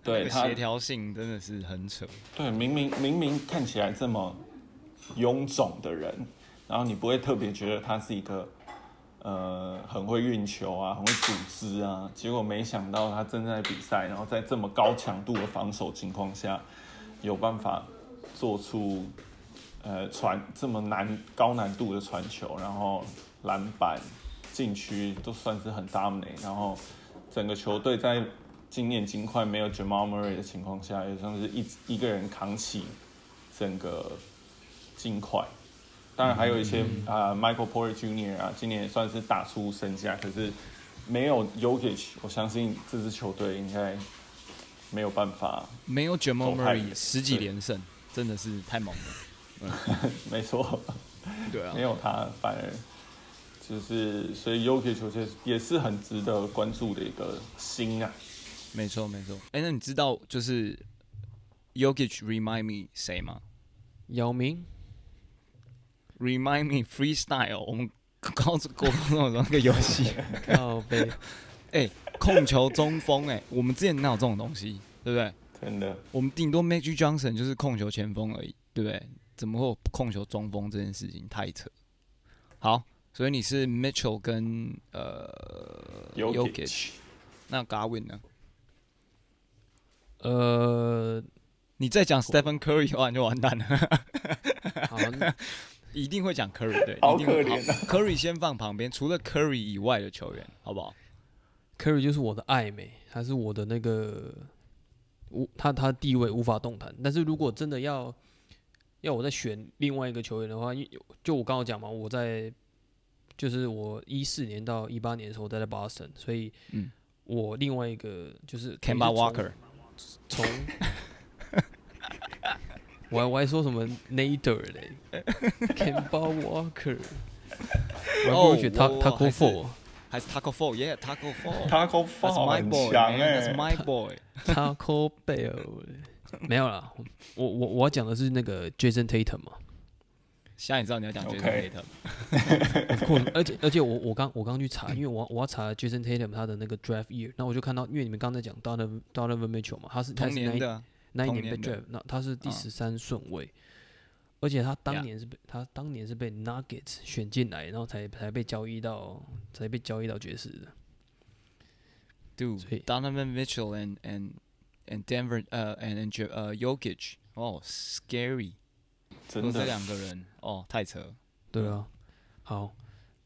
Speaker 4: 对他
Speaker 3: 协调性真的是很扯。
Speaker 4: 对明明明明看起来这么臃肿的人，然后你不会特别觉得他是一个呃很会运球啊，很会组织啊，结果没想到他正在比赛，然后在这么高强度的防守情况下，有办法做出呃传这么难高难度的传球，然后篮板、禁区都算是很 dominate，然后整个球队在今年金块没有 Jamal Murray 的情况下，也算是一一个人扛起整个金块。当然还有一些啊、Michael Porter Jr. 啊，今年也算是打出身价，可是没有 Yogic，我相信这支球队应该没有办法。
Speaker 3: 没有 Jamal Murray
Speaker 4: 远
Speaker 3: 十几连胜，真的是太猛了。
Speaker 4: 没错，
Speaker 3: 对啊
Speaker 4: 没，有他反而就是，所以 Yogic 球队也是很值得关注的一个星啊。
Speaker 3: 没错没错。哎、那你知道就是 Yogic remind me 谁吗
Speaker 5: 姚明
Speaker 3: ？Remind me freestyle，我们高中高中有那个游戏，
Speaker 5: 靠背，
Speaker 3: 哎、控球中锋，哎，我们之前哪有这种东西，对不对？
Speaker 4: 真的，
Speaker 3: 我们顶多 Magic Johnson 就是控球前锋而已，对不对？怎么会有控球中锋这件事情？太扯。好，所以你是 Mitchell 跟呃
Speaker 4: y o k i c
Speaker 3: 那 Garwin 呢？
Speaker 5: 呃，
Speaker 3: 你再讲 Stephen Curry 的话，你就完蛋了，
Speaker 5: 好，那
Speaker 3: 一定会讲 Curry，对，
Speaker 4: 好
Speaker 3: 一定会
Speaker 4: 可怜啊
Speaker 3: Curry 先放旁边，除了 Curry 以外的球员，好不好
Speaker 5: ？Curry 就是我的爱美，他是我的那个无他他地位无法动弹。但是如果真的要要我再选另外一个球员的话，因为就我刚刚讲嘛，我在就是我一四年到一八年的时候我待在 Boston，所以
Speaker 3: 嗯
Speaker 5: 我另外一个就是
Speaker 3: Kemba
Speaker 5: 等于是从
Speaker 3: Walker，
Speaker 5: 从，我还我还说什么 Nader 嘞，Kemba Walker，然后我选
Speaker 3: 哦
Speaker 5: Ta
Speaker 3: 我
Speaker 5: Taco Fall。
Speaker 3: 还是 Taco Fall。
Speaker 4: Taco
Speaker 3: That's
Speaker 4: Fall
Speaker 3: my
Speaker 4: 很
Speaker 3: boy,
Speaker 4: 强
Speaker 3: man.
Speaker 4: 哎
Speaker 3: That's my boy.
Speaker 5: Taco Bell，没有啦，我我我要讲的是那个 Jason Tatum 嘛
Speaker 3: 现在你知道你要讲 Jason Tatum，
Speaker 5: ，Of course，而且而且我我刚我刚去查，因为我我要查 Jason Tatum 他的那个 draft year，那我就看到，因为你们刚才讲 Donovan Donovan Mitchell 嘛，他是他是那一，那一年被 draft，那他是第
Speaker 3: 嗯
Speaker 5: 十三顺位，而且他当年是被他当年是被 Nuggets 选进来，然后才才被交易到才被交易到爵士的。所以
Speaker 3: dude. Donovan Mitchell and and and Denver 呃 and and 呃 Jokic，哦，scary，
Speaker 4: 真的
Speaker 3: 都这两个人，哦，太扯。
Speaker 5: 对啊，好，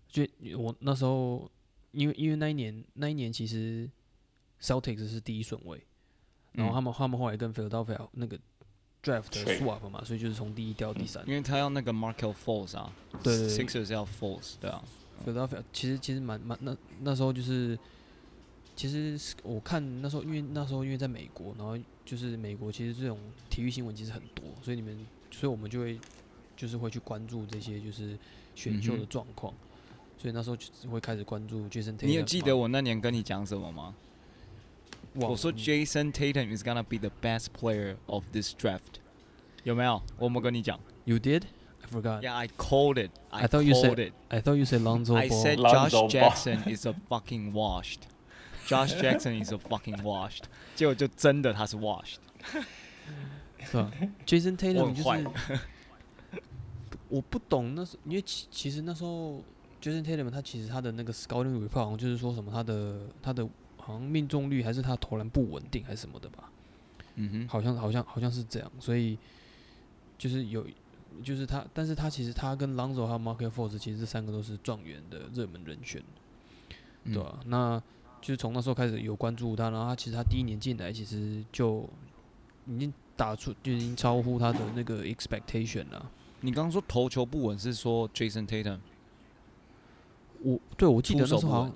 Speaker 5: 就我那时候，因为因为那一年那一年其实 Celtics 是第一顺位，然后
Speaker 3: 嗯。
Speaker 5: 他们、他们后来跟 Philadelphia 那个 draft swap 嘛，所以就是从第一掉到第三。
Speaker 3: 因为他要那个 Markel Falls 啊，
Speaker 5: 对
Speaker 3: ，Sixers 要 Falls，对啊
Speaker 5: ，Philadelphia 其实其实蛮蛮那那时候就是，其实我看那时候因为那时候因为在美国，然后就是美国其实这种体育新闻其实很多，所以你们所以我们就会就是会去关注这些就是选秀的
Speaker 3: 嗯哼
Speaker 5: 状况，所以那时候就会开始关注 Jason Tatum。
Speaker 3: 你有记得我那年跟你讲什么吗？
Speaker 5: 忘
Speaker 3: 我说
Speaker 5: 了
Speaker 3: Jason Tatum is gonna be the best player of this draft，有没有？我有没有跟你讲
Speaker 5: You did? I forgot.
Speaker 3: ？Yeah, I called it. I,
Speaker 5: I thought you said-
Speaker 3: called it.
Speaker 5: I thought you said Lonzo
Speaker 3: I
Speaker 5: Ball.
Speaker 3: said
Speaker 4: Lonzo
Speaker 3: Josh
Speaker 4: Ball.
Speaker 3: Jackson is a fucking washed. Josh Jackson is a fucking washed. 结果就真的他是 washed。
Speaker 5: 是吧？Jason
Speaker 3: 我
Speaker 5: Tatum
Speaker 3: 很
Speaker 5: 就
Speaker 3: 坏
Speaker 5: 是 我不懂那时，因为其其实那时候 Jason Tatum 他其实他的那个 scouting report 好像就是说什么他的他的好像命中率还是他投篮不稳定还是什么的吧，
Speaker 3: 嗯哼，
Speaker 5: 好像好像好像是这样，所以就是有就是他，但是他其实他跟 Lonzo 还有 Markel Fultz 其实这三个都是状元的热门人选。
Speaker 3: 嗯
Speaker 5: 对啊，那就是从那时候开始有关注他，然后他其实他第一年进来，其实就已经打出就已经超乎他的那个 expectation 了。
Speaker 3: 你刚刚说投球不稳是说 Jason Tatum？
Speaker 5: 我对我记得那时候好像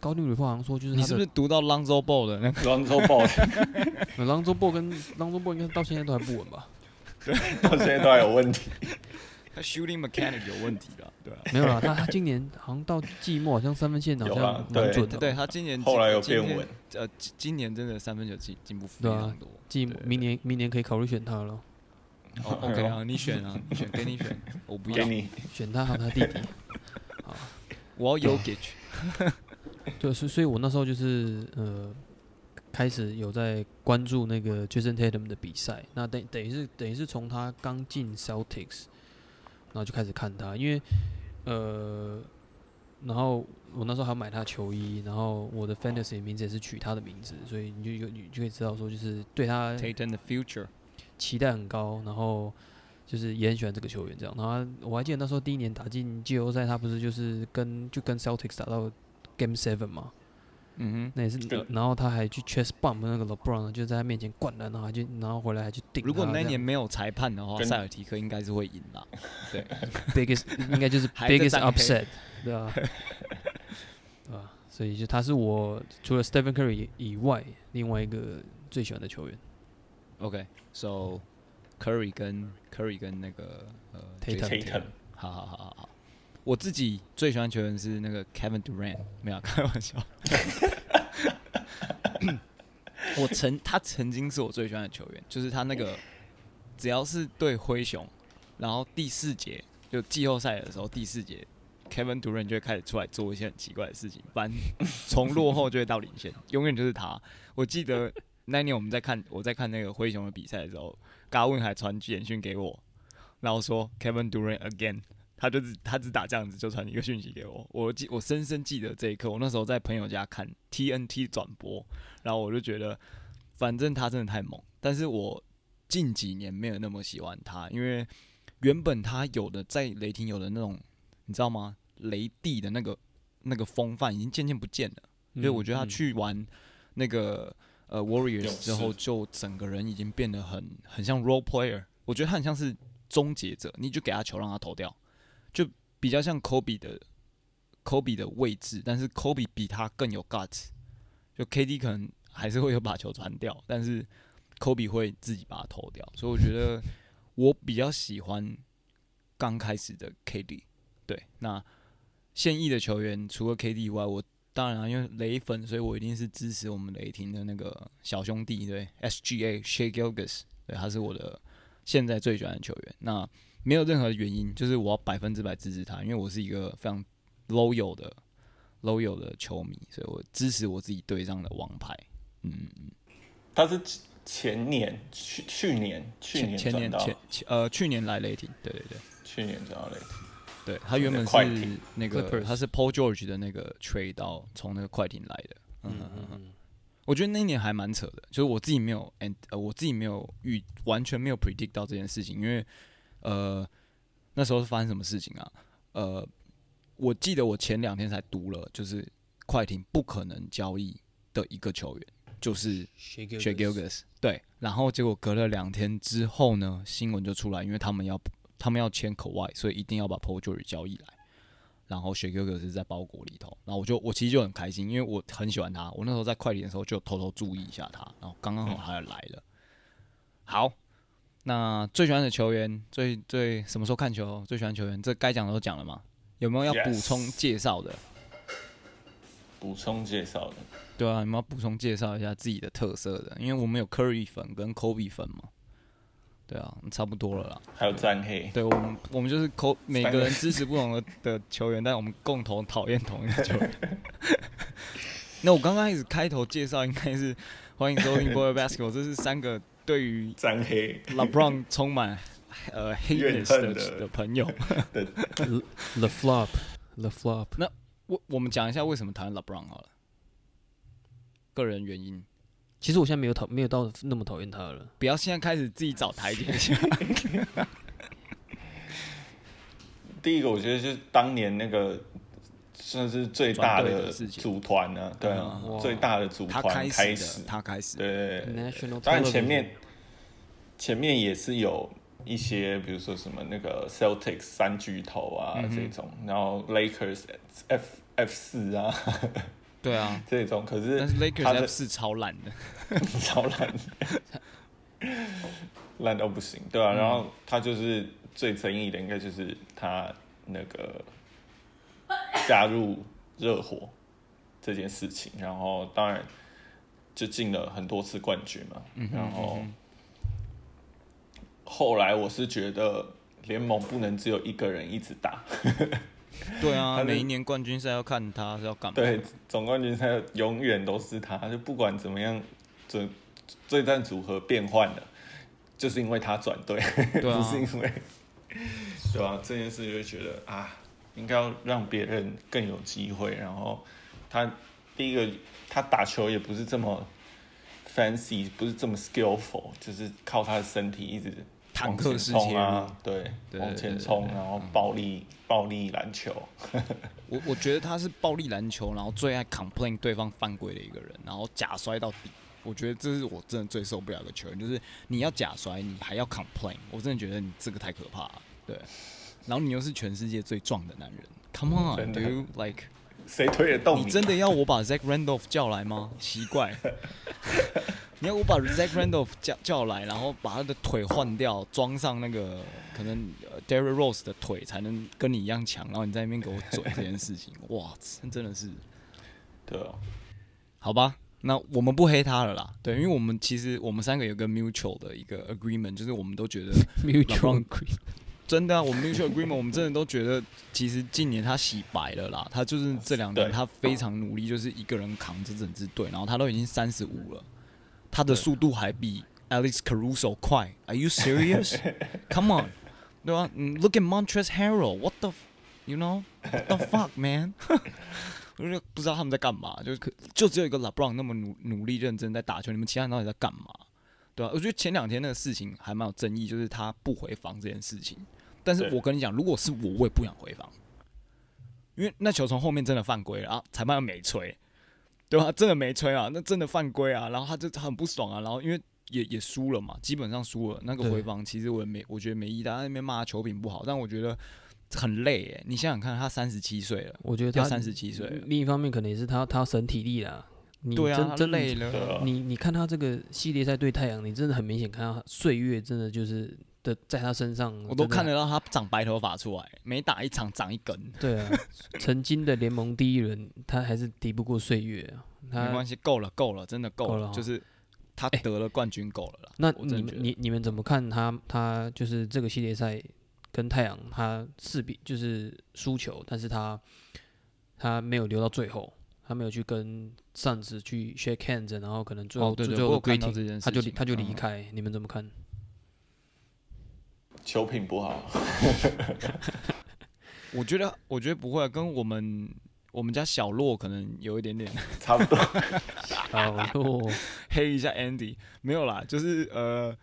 Speaker 5: 高定 report 好像说就是
Speaker 3: 你是不是读到 Lonzo Ball 的那个
Speaker 4: ？Lonzo
Speaker 5: Ball？Lonzo Ball 跟 Lonzo Ball 应该到现在都还不稳吧？
Speaker 4: 对到现在都还有问题。
Speaker 3: 他 shooting mechanic 有问题了，对啊。
Speaker 5: 没有啦，他他今年好像到季末好像三分线好像蛮
Speaker 4: 对
Speaker 5: 准的哦，
Speaker 3: 对他今年
Speaker 4: 后来有变稳，
Speaker 3: 呃，今今年真的三分球进进步非
Speaker 5: 对啊
Speaker 3: 常多。
Speaker 5: 季
Speaker 3: 对
Speaker 5: 明年明年可以考虑选他了，
Speaker 3: 哦，OK 啊，你选啊，你 选给你选，我不要，
Speaker 4: 给你
Speaker 5: 选他和他弟弟。
Speaker 3: 好我要。
Speaker 5: 对，所以所以我那时候就是呃，开始有在关注那个 Jason Tatum 的比赛。那等等于是等于是从他刚进 Celtics，然后就开始看他，因为呃，然后我那时候还买他球衣，然后我的 Fantasy 名字也是取他的名字，所以你就有你就可以知道说，就是对他
Speaker 3: Tatum the future，
Speaker 5: 期待很高，然后就是也很喜欢这个球员这样。然后我还记得那时候第一年打进季后赛，他不是就是跟就跟 Celtics 打到 Game Seven 嘛，
Speaker 3: 嗯哼
Speaker 5: 那也是，然后他还去 chest bump 那个 LeBron，就在他面前灌篮，然后还去，然后回来还去顶，
Speaker 3: 如果那年没有裁判的话，塞尔提克应该是会赢啦。对，
Speaker 5: biggest 应该就是 biggest upset，对吧、对 吧？所以就他是我除了 Stephen Curry 以外另外一个最喜欢的球员。
Speaker 3: OK，so Curry 跟 Curry 跟那个呃
Speaker 5: Tatum
Speaker 3: 好好好好好。我自己最喜欢球员是那个 Kevin Durant，没有开玩笑。我曾他曾经是我最喜欢的球员，就是他那个只要是对灰熊，然后第四节就季后赛的时候第四节，Kevin Durant 就会开始出来做一些很奇怪的事情，反正从落后就会到领先，永远就是他。我记得那年我们在看我在看那个灰熊的比赛的时候，高文还传简讯给我，然后说 Kevin Durant again。他就是他只打这样子就传一个讯息给我，我记我深深记得这一刻。我那时候在朋友家看 TNT 转播，然后我就觉得，反正他真的太猛。但是我近几年没有那么喜欢他，因为原本他有的在雷霆有的那种，你知道吗？雷帝的那个那个风范已经渐渐不见了。因为我觉得他
Speaker 5: 嗯
Speaker 3: 去玩那个呃 Warriors 之后，就整个人已经变得很很像 role player。我觉得他很像是终结者，你就给他球让他投掉，就比较像 Kobe 的 Kobe 的位置，但是 Kobe 比他更有 guts。就 KD 可能还是会有把球传掉，但是 Kobe 会自己把它投掉。所以我觉得我比较喜欢刚开始的 KD。对，那现役的球员除了 KD 以外，我当然啊，因为雷粉，所以我一定是支持我们雷霆的那个小兄弟，对 SGA Shea Gilgis，对，他是我的现在最喜欢的球员。那没有任何原因，就是我要百分之百支持他，因为我是一个非常 loyal 的 loyal 的球迷，所以我支持我自己队上的王牌。嗯
Speaker 4: 他是前年去去年去年
Speaker 3: 前年前前呃去年来雷霆，对对对。
Speaker 4: 去年转到雷霆，
Speaker 3: 对他原本是那个他是 Paul George 的那个 trade 到从那个快艇来的，嗯
Speaker 5: 嗯
Speaker 3: 嗯我觉得那一年还蛮扯的，就是我自己没有 and 呃我自己没有预完全没有 predict 到这件事情，因为呃那时候是发生什么事情啊？呃，我记得我前两天才读了，就是快艇不可能交易的一个球员，就是
Speaker 5: ，Shea
Speaker 3: Shea Gilgis，对，然后结果隔了两天之后呢，新闻就出来，因为他们要他们要签口外，所以一定要把 Paul George 交易来。然后 Shea Gilgis 是在包裹里头，然后我就我其实就很开心，因为我很喜欢他，我那时候在快艇的时候就偷偷注意一下他，然后刚刚好他也来了。好，那最喜欢的球员，最最什么时候看球？最喜欢球员，这该讲的都讲了吗？有没有要补充介绍的？
Speaker 4: 补充介绍的，
Speaker 3: 对啊，有没有要补充介绍一下自己的特色的？因为我们有 Curry 粉跟 Kobe 粉嘛。对啊，差不多了啦。
Speaker 4: 还有詹黑，
Speaker 3: 对我们，我们就是口每个人支持不同的的球员，但我们共同讨厌同一个球员。那我刚刚开始开头介绍应该是欢迎收听 Boy Basketball，这是三个对于
Speaker 4: 詹黑。
Speaker 3: LeBron 充满呃 haters 的
Speaker 4: 的。
Speaker 3: 朋友。
Speaker 5: The flop, the flop，那
Speaker 3: 我我们讲一下为什么讨厌 LeBron 好了，个人原因，
Speaker 5: 其实我现在没有讨没有到那么讨厌他了。
Speaker 3: 不要现在开始自己找台阶下。
Speaker 4: 第一个我觉得就是当年那个算是最大的组团呢，对啊
Speaker 3: 嗯，
Speaker 4: 最大的组
Speaker 3: 他
Speaker 4: 团
Speaker 3: 开始。
Speaker 4: 开始，，
Speaker 3: 他开始，
Speaker 4: 对对。对对
Speaker 5: National，
Speaker 4: 当然前面前面也是有一些，比如说什么那个 Celtics 三巨头啊、这种，然后 Lakers F F 四啊
Speaker 3: 对啊。
Speaker 4: 这种，可是
Speaker 3: 但是 Lakers
Speaker 4: 他的
Speaker 3: 四超烂的，
Speaker 4: 超烂，烂到不行，对啊，然后他就是最争议的，应该就是他那个加入热火这件事情，然后当然就进了很多次冠军嘛，然后后来我是觉得联盟不能只有一个人一直打，
Speaker 3: 对啊，
Speaker 4: 他
Speaker 3: 每一年冠军赛要看他是要干嘛？
Speaker 4: 对，总冠军赛永远都是他，就不管怎么样，这对战组合变换了，就是因为他转队，
Speaker 3: 对啊
Speaker 4: 不是因为，对啊、这件事就觉得啊，应该要让别人更有机会。然后他第一个，他打球也不是这么 fancy，不是这么 skillful，就是靠他的身体一直
Speaker 3: 坦克式切
Speaker 4: 啊，对，
Speaker 3: 对
Speaker 4: 往前冲，然后暴力暴力篮球，
Speaker 3: 我我觉得他是暴力篮球，然后最爱 complain 对方犯规的一个人，然后假摔到底。我觉得这是我真的最受不了的球员，就是你要假摔，你还要 complain，我真的觉得你这个太可怕了。对，然后你又是全世界最壮的男人，Come on,
Speaker 4: 真的。
Speaker 3: dude, like
Speaker 4: 谁推得动
Speaker 3: 你真的要我把 Zach Randolph 叫来吗？奇怪，你要我把 Zach Randolph 叫叫来，然后把他的腿换掉，装上那个 可能呃 Derrick Rose 的腿，才能跟你一样强，然后你在那边给我嘴这件事情，哇，这真的是。
Speaker 4: 对啊。
Speaker 3: 好吧？那我们不黑他了啦，对，因为我们其实我们三个有个 mutual 的一个 agreement，就是我们都觉得
Speaker 5: mutual
Speaker 3: agreement 真的啊，我们 mutual agreement，我们真的都觉得，其实近年他洗白了啦，他就是这两年他非常努力，就是一个人扛着整支队，然后他都已经三十五了，他的速度还比 Alex Caruso 快，Are you serious? Come on，对吧？嗯，Look at Montrezl Harrell，What the, you know, What the fuck, man？我就不知道他们在干嘛，就可就只有一个 LeBron 那么努努力认真在打球，你们其他人到底在干嘛？对吧、我觉得前两天那个事情还蛮有争议，就是他不回防这件事情。但是我跟你讲，如果是我，我也不想回防，因为那球从后面真的犯规了啊，裁判又没吹，对吧？真的没吹啊，那真的犯规啊，然后他就很不爽啊，然后因为也也输了嘛，基本上输了，那个回防其实我也没，我觉得没意义，大家在那边骂他球品不好，但我觉得很累耶。你想想看，他三十七岁了，
Speaker 5: 我觉得他
Speaker 3: 三十七岁
Speaker 5: 另一方面可能也是他他要省体力啦。你
Speaker 3: 对啊，他
Speaker 5: 真真
Speaker 3: 累了。
Speaker 4: 啊
Speaker 5: 你你看他这个系列赛对太阳，你真的很明显看到他岁月真的就是的在他身上，
Speaker 3: 我都看得到他长白头发出来，每打一场长一根，
Speaker 5: 对啊，曾经的联盟第一人，他还是敌不过岁月啊。他
Speaker 3: 没关系，够了，够了，真的够了，
Speaker 5: 了
Speaker 3: 就是他
Speaker 5: 哎
Speaker 3: 得了冠军够了啦。
Speaker 5: 那你们你你们怎么看他？他就是这个系列赛跟太阳，他势必就是输球，但是他他没有留到最后，他没有去跟上司去 shake hands，然后可能最后、最后的
Speaker 3: 我有看到
Speaker 5: greeting，
Speaker 3: 这件事
Speaker 5: 他就他就离
Speaker 3: 嗯
Speaker 5: 开。你们怎么看？
Speaker 4: 球品不好，
Speaker 3: 我觉得，我觉得不会啊，跟我们我们家小洛可能有一点点
Speaker 4: 差不多。
Speaker 5: 小洛，
Speaker 3: 黑一下 Andy，没有啦，就是呃，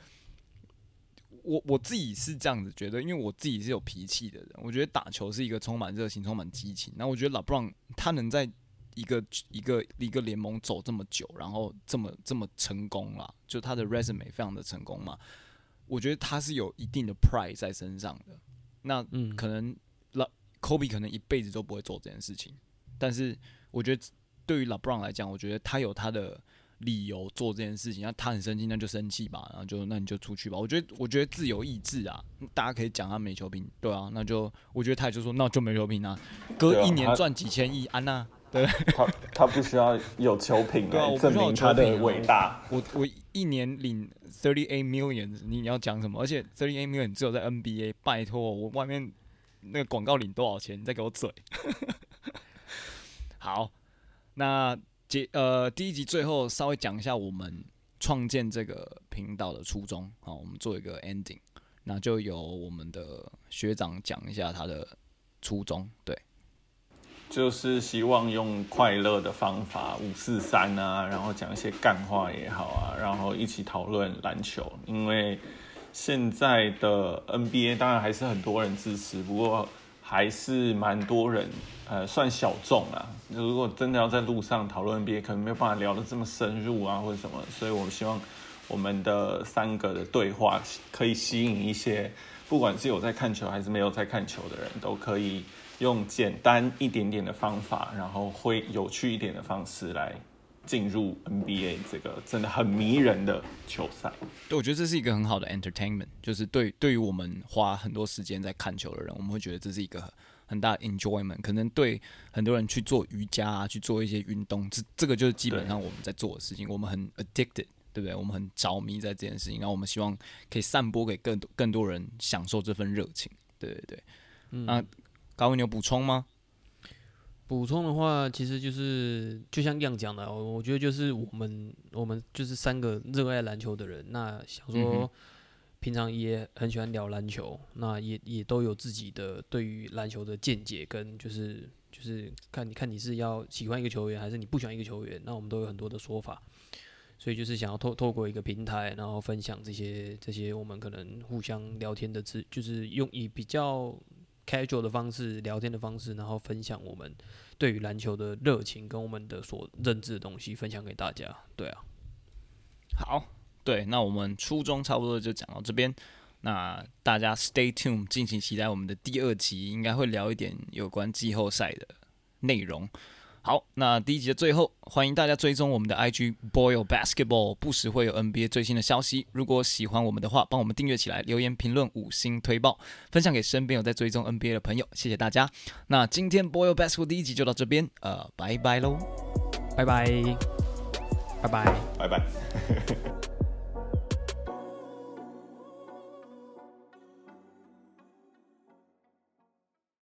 Speaker 3: 我我自己是这样子觉得，因为我自己是有脾气的人，我觉得打球是一个充满热情、充满激情。那我觉得 LeBron 他能在一个一个一个联盟走这么久，然后这么这么成功啦，就他的 resume 非常的成功嘛，我觉得他是有一定的 pride 在身上的。那
Speaker 5: 嗯，
Speaker 3: 可能 La Kobe 可能一辈子都不会做这件事情，但是我觉得对于 LeBron 来讲，我觉得他有他的理由做这件事情。那他很生气，那就生气吧，然后就那你就出去吧。我觉得我觉得自由意志啊，大家可以讲他没球品，对啊，那就我觉得他也就说那就没球品啊，哥一年赚几千亿，安娜。
Speaker 4: 他他不需要有球品来证明他的伟大。
Speaker 3: 我我一年领 thirty eight million，你要讲什么？而且 thirty eight million 只有在 NBA，拜托我外面那个广告领多少钱？你再给我嘴。好，那节呃第一集最后稍微讲一下我们创建这个频道的初衷。好，我们做一个 ending，那就由我们的学长讲一下他的初衷。对，
Speaker 4: 就是希望用快乐的方法，五四三啊，然后讲一些干话也好啊，然后一起讨论篮球。因为现在的 NBA 当然还是很多人支持，不过还是蛮多人，呃，算小众啊。如果真的要在路上讨论 NBA，可能没有办法聊得这么深入啊，或者什么。所以我希望我们的三个的对话可以吸引一些，不管是有在看球还是没有在看球的人，都可以用简单一点点的方法，然后会有趣一点的方式来进入 NBA 这个真的很迷人的球赛。
Speaker 3: 对，我觉得这是一个很好的 entertainment，就是对对于我们花很多时间在看球的人，我们会觉得这是一个很很大的 enjoyment。可能对很多人去做瑜伽啊，去做一些运动，这这个就是基本上我们在做的事情，我们很 addicted，对不对？我们很着迷在这件事情，然后我们希望可以散播给更多更多人享受这份热情。对对对，
Speaker 5: 嗯
Speaker 3: 那高文你有补充吗？
Speaker 5: 补充的话，其实就是就像样讲的，我我觉得就是我们我们就是三个热爱篮球的人，那想
Speaker 3: 嗯
Speaker 5: 说平常也很喜欢聊篮球，那也也都有自己的对于篮球的见解，跟就是就是看你看你是要喜欢一个球员，还是你不喜欢一个球员，那我们都有很多的说法，所以就是想要透透过一个平台，然后分享这些这些我们可能互相聊天的资，就是用以比较 casual 的方式聊天的方式，然后分享我们对于篮球的热情跟我们的所认知的东西分享给大家。对啊，
Speaker 3: 好，对，那我们初中差不多就讲到这边。那大家 stay tuned，敬请期待我们的第二集，应该会聊一点有关季后赛的内容。好，那第一集的最后，欢迎大家追踪我们的 IG Boyle Basketball，不时会有 NBA 最新的消息。如果喜欢我们的话，帮我们订阅起来，留言评论五星推爆，分享给身边有在追踪 NBA 的朋友，谢谢大家。那今天 Boyle Basketball 第一集就到这边，呃，拜拜喽。
Speaker 5: 拜拜，拜拜。
Speaker 4: 拜拜。